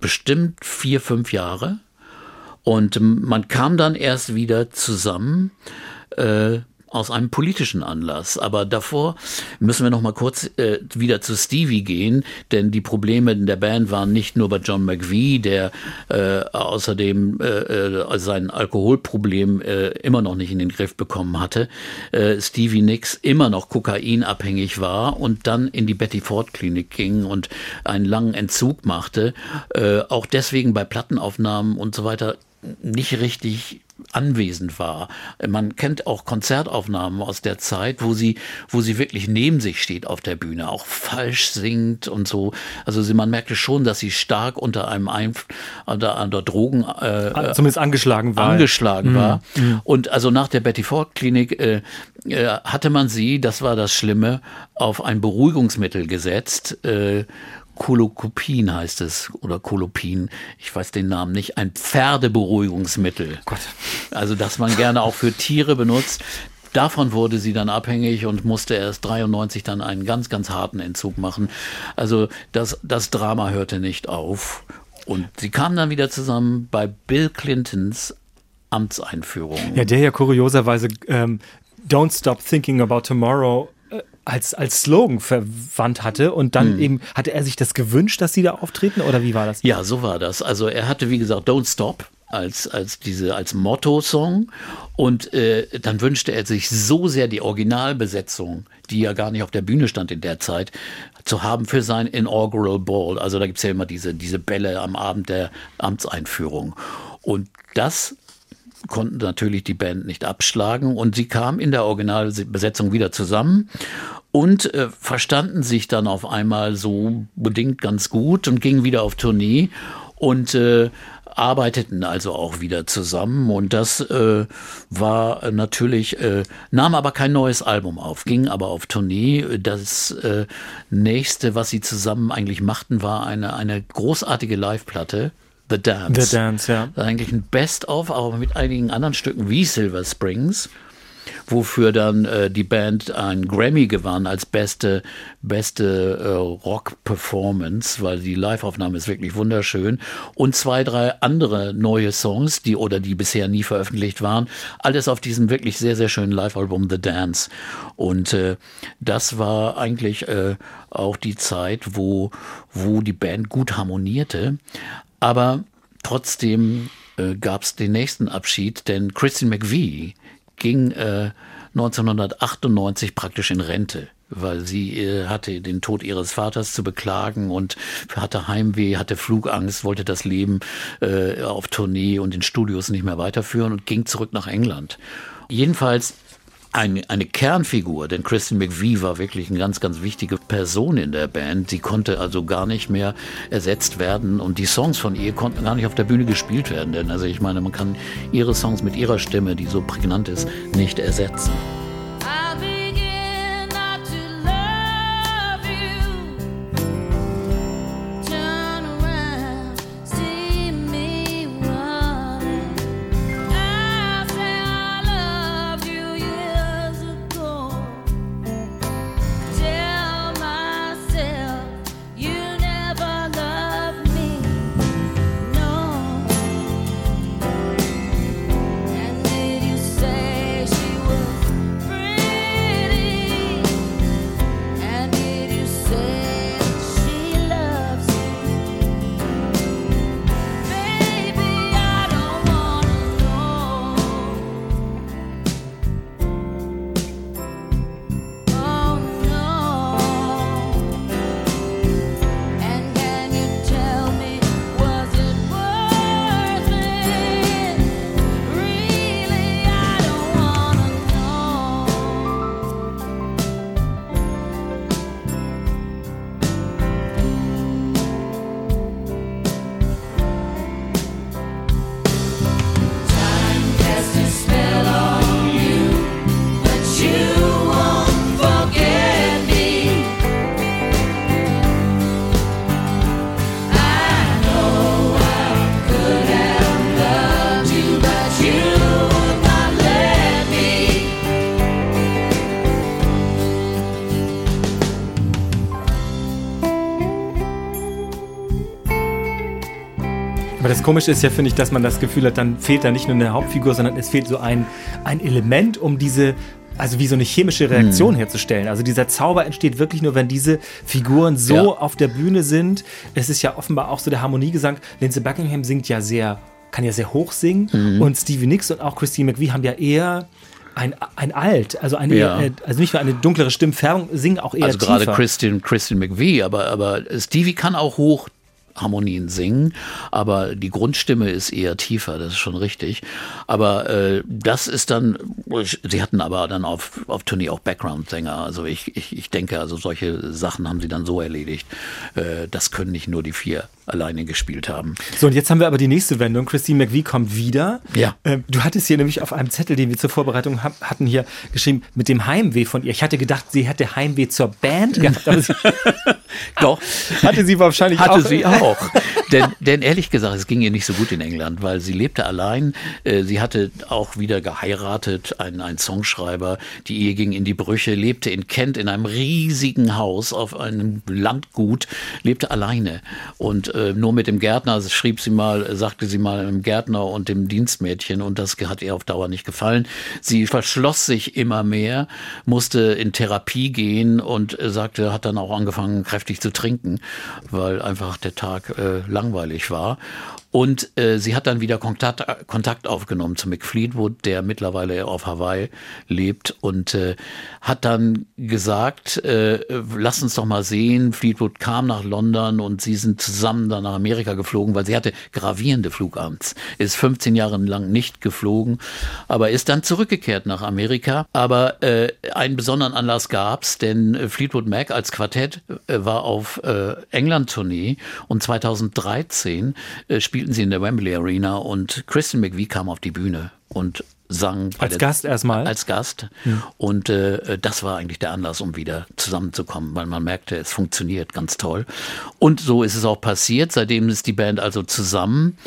bestimmt vier, fünf Jahre. Und ähm, man kam dann erst wieder zusammen äh, aus einem politischen Anlass. Aber davor müssen wir noch mal kurz äh, wieder zu Stevie gehen, denn die Probleme in der Band waren nicht nur bei John McVie, der äh, außerdem äh, äh, sein Alkoholproblem äh, immer noch nicht in den Griff bekommen hatte. Äh, Stevie Nicks immer noch kokainabhängig war und dann in die Betty Ford Klinik ging und einen langen Entzug machte. Äh, auch deswegen bei Plattenaufnahmen und so weiter nicht richtig anwesend war. Man kennt auch Konzertaufnahmen aus der Zeit, wo sie, wo sie wirklich neben sich steht auf der Bühne, auch falsch singt und so. Also sie, man merkte schon, dass sie stark unter einem Einf unter, unter Drogen äh, Zumindest angeschlagen war. angeschlagen war. Und also nach der Betty Ford Klinik äh, äh, hatte man sie, das war das Schlimme, auf ein Beruhigungsmittel gesetzt. Äh, Kolokopin heißt es oder Kolopin, ich weiß den Namen nicht, ein Pferdeberuhigungsmittel. Gott. Also das man gerne auch für Tiere benutzt. Davon wurde sie dann abhängig und musste erst 93 dann einen ganz, ganz harten Entzug machen. Also das, das Drama hörte nicht auf. Und sie kamen dann wieder zusammen bei Bill Clintons Amtseinführung. Ja, der ja kurioserweise ähm, Don't Stop Thinking About Tomorrow als, als Slogan verwandt hatte und dann eben, hatte er sich das gewünscht, dass sie da auftreten oder wie war das? Ja, so war das. Also er hatte, wie gesagt, Don't Stop als, als diese, als Motto-Song. Und äh, dann wünschte er sich so sehr die Originalbesetzung, die ja gar nicht auf der Bühne stand in der Zeit, zu haben für sein Inaugural Ball. Also da gibt's ja immer diese, diese Bälle am Abend der Amtseinführung. Und das konnten natürlich die Band nicht abschlagen und sie kam in der Originalbesetzung wieder zusammen und äh, verstanden sich dann auf einmal so bedingt ganz gut und gingen wieder auf Tournee und äh, arbeiteten also auch wieder zusammen und das äh, war natürlich, äh, nahm aber kein neues Album auf, ging aber auf Tournee. Das äh, nächste, was sie zusammen eigentlich machten, war eine, eine großartige Live-Platte. The Dance. The Dance, ja. Eigentlich ein Best-of, aber mit einigen anderen Stücken wie Silver Springs, wofür dann äh, die Band einen Grammy gewann als beste, beste äh, Rock-Performance, weil die Live-Aufnahme ist wirklich wunderschön. Und zwei, drei andere neue Songs, die oder die bisher nie veröffentlicht waren. Alles auf diesem wirklich sehr, sehr schönen Live-Album The Dance. Und äh, das war eigentlich äh, auch die Zeit, wo, wo die Band gut harmonierte. Aber trotzdem äh, gab es den nächsten Abschied, denn Christine McVie ging äh, 1998 praktisch in Rente, weil sie äh, hatte den Tod ihres Vaters zu beklagen und hatte Heimweh, hatte Flugangst, wollte das Leben äh, auf Tournee und in Studios nicht mehr weiterführen und ging zurück nach England. Jedenfalls eine, eine Kernfigur, denn Kristen McVie war wirklich eine ganz, ganz wichtige Person in der Band. Sie konnte also gar nicht mehr ersetzt werden und die Songs von ihr konnten gar nicht auf der Bühne gespielt werden, denn also ich meine, man kann ihre Songs mit ihrer Stimme, die so prägnant ist, nicht ersetzen. Komische ist ja, finde ich, dass man das Gefühl hat, dann fehlt da nicht nur eine Hauptfigur, sondern es fehlt so ein, ein Element, um diese, also wie so eine chemische Hm. Reaktion herzustellen. Also dieser Zauber entsteht wirklich nur, wenn diese Figuren so Ja. auf der Bühne sind. Es ist ja offenbar auch so der Harmoniegesang. Lindsay Buckingham singt ja sehr, kann ja sehr hoch singen. Mhm. Und Stevie Nicks und auch Christine McVie haben ja eher ein, ein Alt, also eine, Ja. äh, also nicht nur eine dunklere Stimmfärbung, singen auch eher Also gerade tiefer. Christian, Christian McVie, aber, aber Stevie kann auch hoch Harmonien singen, aber die Grundstimme ist eher tiefer, das ist schon richtig. Aber äh, das ist dann, sie hatten aber dann auf, auf Tournee auch Background-Sänger. Also ich, ich, ich denke, also solche Sachen haben sie dann so erledigt. Äh, das können nicht nur die vier alleine gespielt haben. So, und jetzt haben wir aber die nächste Wendung. Christine McVie kommt wieder. Ja. Ähm, du hattest hier nämlich auf einem Zettel, den wir zur Vorbereitung hatten, hier geschrieben, mit dem Heimweh von ihr. Ich hatte gedacht, sie hätte Heimweh zur Band gehabt, Doch, hatte sie wahrscheinlich Hatte auch. sie auch. Denn, denn ehrlich gesagt, es ging ihr nicht so gut in England, weil sie lebte allein. Äh, Sie hatte auch wieder geheiratet, einen, einen Songschreiber. Die Ehe ging in die Brüche, lebte in Kent in einem riesigen Haus auf einem Landgut, lebte alleine. Und äh, nur mit dem Gärtner, schrieb sie mal, äh, sagte sie mal dem Gärtner und dem Dienstmädchen und das hat ihr auf Dauer nicht gefallen. Sie verschloss sich immer mehr, musste in Therapie gehen und äh, sagte, hat dann auch angefangen, kräftig zu trinken, weil einfach der Tag äh, langweilig war. Und äh, sie hat dann wieder Kontakt, Kontakt aufgenommen zu Mick Fleetwood, der mittlerweile auf Hawaii lebt und äh, hat dann gesagt, äh, lass uns doch mal sehen. Fleetwood kam nach London und sie sind zusammen dann nach Amerika geflogen, weil sie hatte gravierende Flugangst. Ist 15 Jahre lang nicht geflogen, aber ist dann zurückgekehrt nach Amerika. Aber äh, einen besonderen Anlass gab's, denn Fleetwood Mac als Quartett äh, war auf äh, England-Tournee und 2013 äh, spielten sie in der Wembley Arena und Kristen McVie kam auf die Bühne und sang Als Gast erstmal? als Gast und äh, das war eigentlich der Anlass, um wieder zusammenzukommen, weil man merkte, es funktioniert ganz toll und so ist es auch passiert. Seitdem ist die Band also zusammen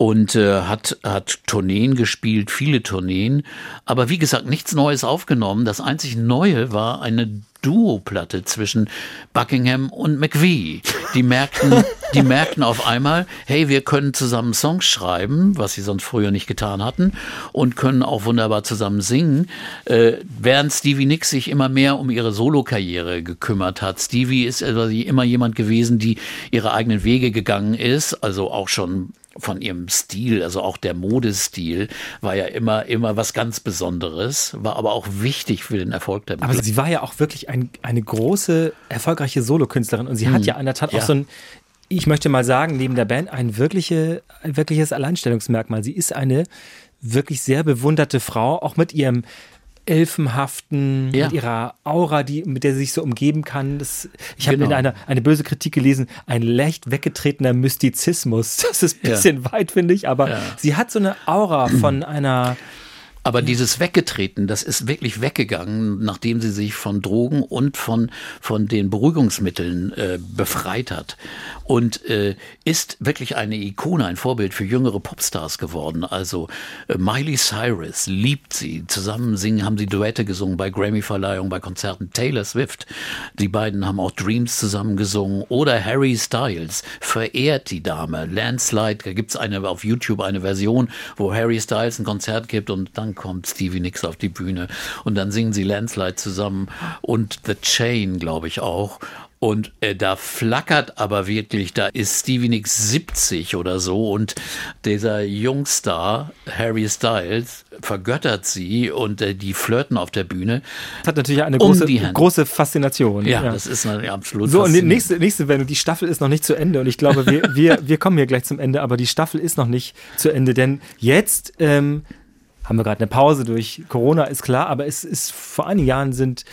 und äh, hat hat Tourneen gespielt, viele Tourneen, aber wie gesagt nichts Neues aufgenommen. Das einzig Neue war eine Duoplatte zwischen Buckingham und McVie. Die merkten, die merkten auf einmal, hey, wir können zusammen Songs schreiben, was sie sonst früher nicht getan hatten, und können auch wunderbar zusammen singen. Äh, während Stevie Nicks sich immer mehr um ihre Solokarriere gekümmert hat. Stevie ist also immer jemand gewesen, die ihre eigenen Wege gegangen ist, also auch schon von ihrem Stil, also auch der Modestil, war ja immer, immer was ganz Besonderes, war aber auch wichtig für den Erfolg der Aber sie war ja auch wirklich ein, eine große, erfolgreiche Solokünstlerin und sie hat ja in der Tat auch Ja. so ein, ich möchte mal sagen, neben der Band ein, wirkliche, ein wirkliches Alleinstellungsmerkmal. Sie ist eine wirklich sehr bewunderte Frau, auch mit ihrem elfenhaften, Ja. mit ihrer Aura, die, mit der sie sich so umgeben kann. Das, ich habe in Genau. einer eine böse Kritik gelesen, ein leicht weggetretener Mystizismus. Das ist ein Ja. bisschen weit, finde ich, aber Ja. sie hat so eine Aura von einer Aber dieses Weggetreten, das ist wirklich weggegangen, nachdem sie sich von Drogen und von, von den Beruhigungsmitteln äh, befreit hat. Und äh, ist wirklich eine Ikone, ein Vorbild für jüngere Popstars geworden. Also äh, Miley Cyrus liebt sie. Zusammen singen, haben sie Duette gesungen bei Grammy-Verleihungen, bei Konzerten. Taylor Swift. Die beiden haben auch Dreams zusammen gesungen. Oder Harry Styles verehrt die Dame. Landslide, da gibt's eine auf YouTube eine Version, wo Harry Styles ein Konzert gibt und dann kommt Stevie Nicks auf die Bühne und dann singen sie Landslide zusammen und The Chain, glaube ich auch. Und äh, da flackert aber wirklich, da ist Stevie Nicks 70 oder so und dieser Jungstar Harry Styles vergöttert sie und äh, die flirten auf der Bühne. Das hat natürlich eine Um große, große Faszination. Ja, das ist absolut So, und die nächste, nächste Wendung, die Staffel ist noch nicht zu Ende und ich glaube, wir, wir, wir kommen hier gleich zum Ende, aber die Staffel ist noch nicht zu Ende, denn jetzt ähm, haben wir gerade eine Pause durch Corona, ist klar, aber es ist vor einigen Jahren sind,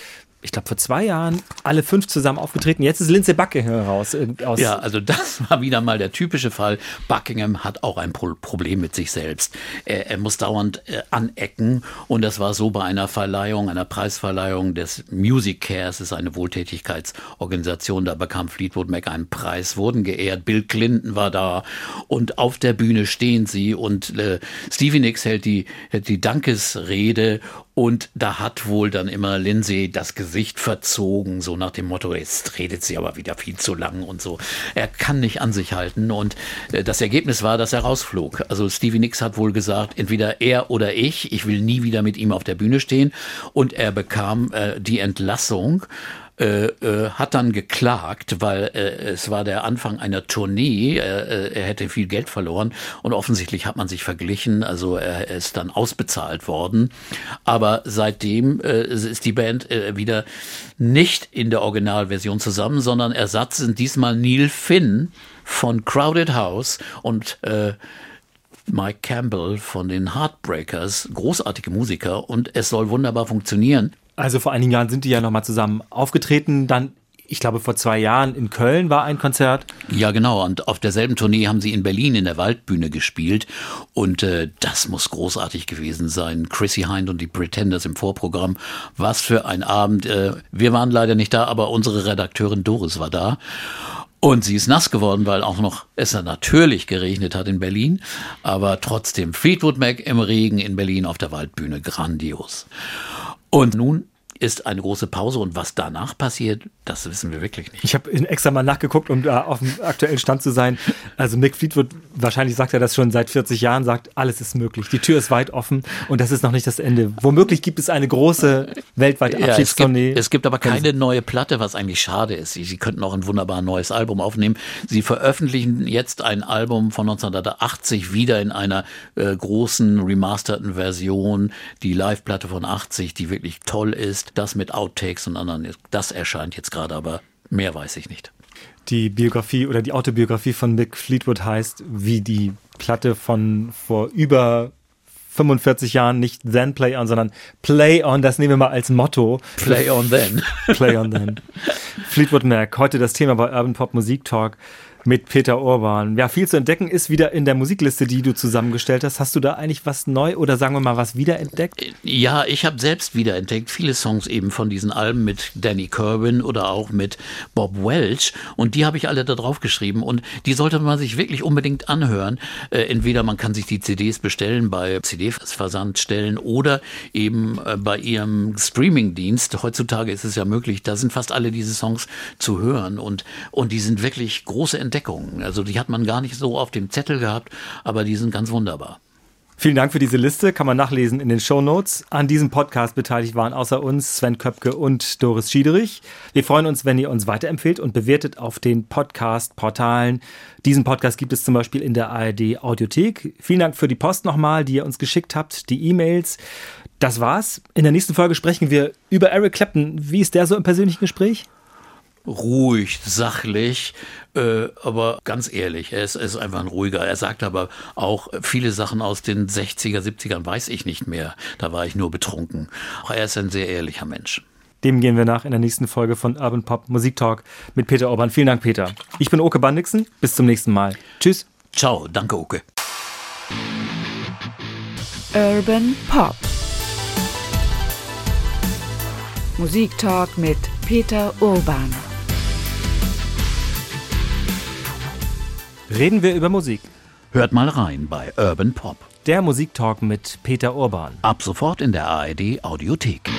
ich glaube vor zwei Jahren, alle fünf zusammen aufgetreten. Jetzt ist Lindsay Buckingham raus. äh, Ja, also das war wieder mal der typische Fall. Buckingham hat auch ein Pro Problem mit sich selbst. Er, er muss dauernd äh, anecken und das war so bei einer Verleihung, einer Preisverleihung des Music Cares, ist eine Wohltätigkeitsorganisation. Da bekam Fleetwood Mac einen Preis, wurden geehrt. Bill Clinton war da und auf der Bühne stehen sie und äh, Stevie Nicks hält die, hält die Dankesrede und da hat wohl dann immer Lindsay das Gesicht verzogen, so nach dem Motto, jetzt redet sie aber wieder viel zu lang und so. Er kann nicht an sich halten und äh, das Ergebnis war, dass er rausflog. Also Stevie Nicks hat wohl gesagt, entweder er oder ich, ich will nie wieder mit ihm auf der Bühne stehen und er bekam äh, die Entlassung äh, äh, hat dann geklagt, weil äh, es war der Anfang einer Tournee, äh, er hätte viel Geld verloren und offensichtlich hat man sich verglichen, also er ist dann ausbezahlt worden. Aber seitdem ist die Band wieder nicht in der Originalversion zusammen, sondern Ersatz sind diesmal Neil Finn von Crowded House und Mike Campbell von den Heartbreakers, großartige Musiker und es soll wunderbar funktionieren. Also vor einigen Jahren sind die ja nochmal zusammen aufgetreten. Dann, ich glaube, vor zwei Jahren in Köln war ein Konzert. Ja, genau. Und auf derselben Tournee haben sie in Berlin in der Waldbühne gespielt. Und äh, das muss großartig gewesen sein. Chrissy Hind und die Pretenders im Vorprogramm. Was für ein Abend. Äh, wir waren leider nicht da, aber unsere Redakteurin Doris war da. Und sie ist nass geworden, weil auch noch es natürlich geregnet hat in Berlin. Aber trotzdem, Fleetwood Mac im Regen in Berlin auf der Waldbühne. Grandios. Und nun ist eine große Pause und was danach passiert, das wissen wir wirklich nicht. Ich habe extra mal nachgeguckt, um da auf dem aktuellen Stand zu sein. Also Mick Fleetwood, wahrscheinlich sagt er das schon seit 40 Jahren, sagt, alles ist möglich. Die Tür ist weit offen und das ist noch nicht das Ende. Womöglich gibt es eine große weltweite Ja, es, Abschiedstournee. es gibt aber keine neue Platte, was eigentlich schade ist. Sie, sie könnten auch ein wunderbar neues Album aufnehmen. Sie veröffentlichen jetzt ein Album von 1980 wieder in einer äh, großen remasterten Version. Die Live-Platte von 80, die wirklich toll ist. Das mit Outtakes und anderen. Das erscheint jetzt gerade, aber mehr weiß ich nicht. die Biografie oder die Autobiografie von Mick Fleetwood heißt, wie die Platte von vor über 45 Jahren nicht Then Play On, sondern Play On, das nehmen wir mal als Motto. Play on then. Play On Then. Fleetwood Mac, heute das Thema bei Urban Pop Musik Talk mit Peter Urban. Ja, viel zu entdecken ist wieder in der Musikliste, die du zusammengestellt hast. Hast du da eigentlich was neu oder sagen wir mal was wiederentdeckt? Ja, ich habe selbst wiederentdeckt viele Songs eben von diesen Alben mit Danny Kirwan oder auch mit Bob Welch und die habe ich alle da drauf geschrieben und die sollte man sich wirklich unbedingt anhören. Äh, entweder man kann sich die CDs bestellen bei CD-Versandstellen oder eben äh, bei ihrem Streaming-Dienst. Heutzutage ist es ja möglich, da sind fast alle diese Songs zu hören und, und die sind wirklich große Entdeckungen. Also die hat man gar nicht so auf dem Zettel gehabt, aber die sind ganz wunderbar. Vielen Dank für diese Liste, kann man nachlesen in den Show Notes. An diesem Podcast beteiligt waren außer uns Sven Köpke und Doris Schiederich. Wir freuen uns, wenn ihr uns weiterempfehlt und bewertet auf den Podcast-Portalen. Diesen Podcast gibt es zum Beispiel in der ARD Audiothek. Vielen Dank für die Post nochmal, die ihr uns geschickt habt, die E-Mails. Das war's. In der nächsten Folge sprechen wir über Eric Clapton. Wie ist der so im persönlichen Gespräch? Ruhig, sachlich, äh, aber ganz ehrlich, er ist, er ist einfach ein ruhiger. Er sagt aber auch viele Sachen aus den 60er, 70ern weiß ich nicht mehr. Da war ich nur betrunken. Auch er ist ein sehr ehrlicher Mensch. Dem gehen wir nach in der nächsten Folge von Urban Pop Musik Talk mit Peter Orban. Vielen Dank, Peter. Ich bin Oke Bandixen. Bis zum nächsten Mal. Tschüss. Ciao, danke, Uke. Urban Pop. Musiktalk mit Peter Urban. Reden wir über Musik. Hört mal rein bei Urban Pop. Der Musiktalk mit Peter Urban. Ab sofort in der ARD Audiothek.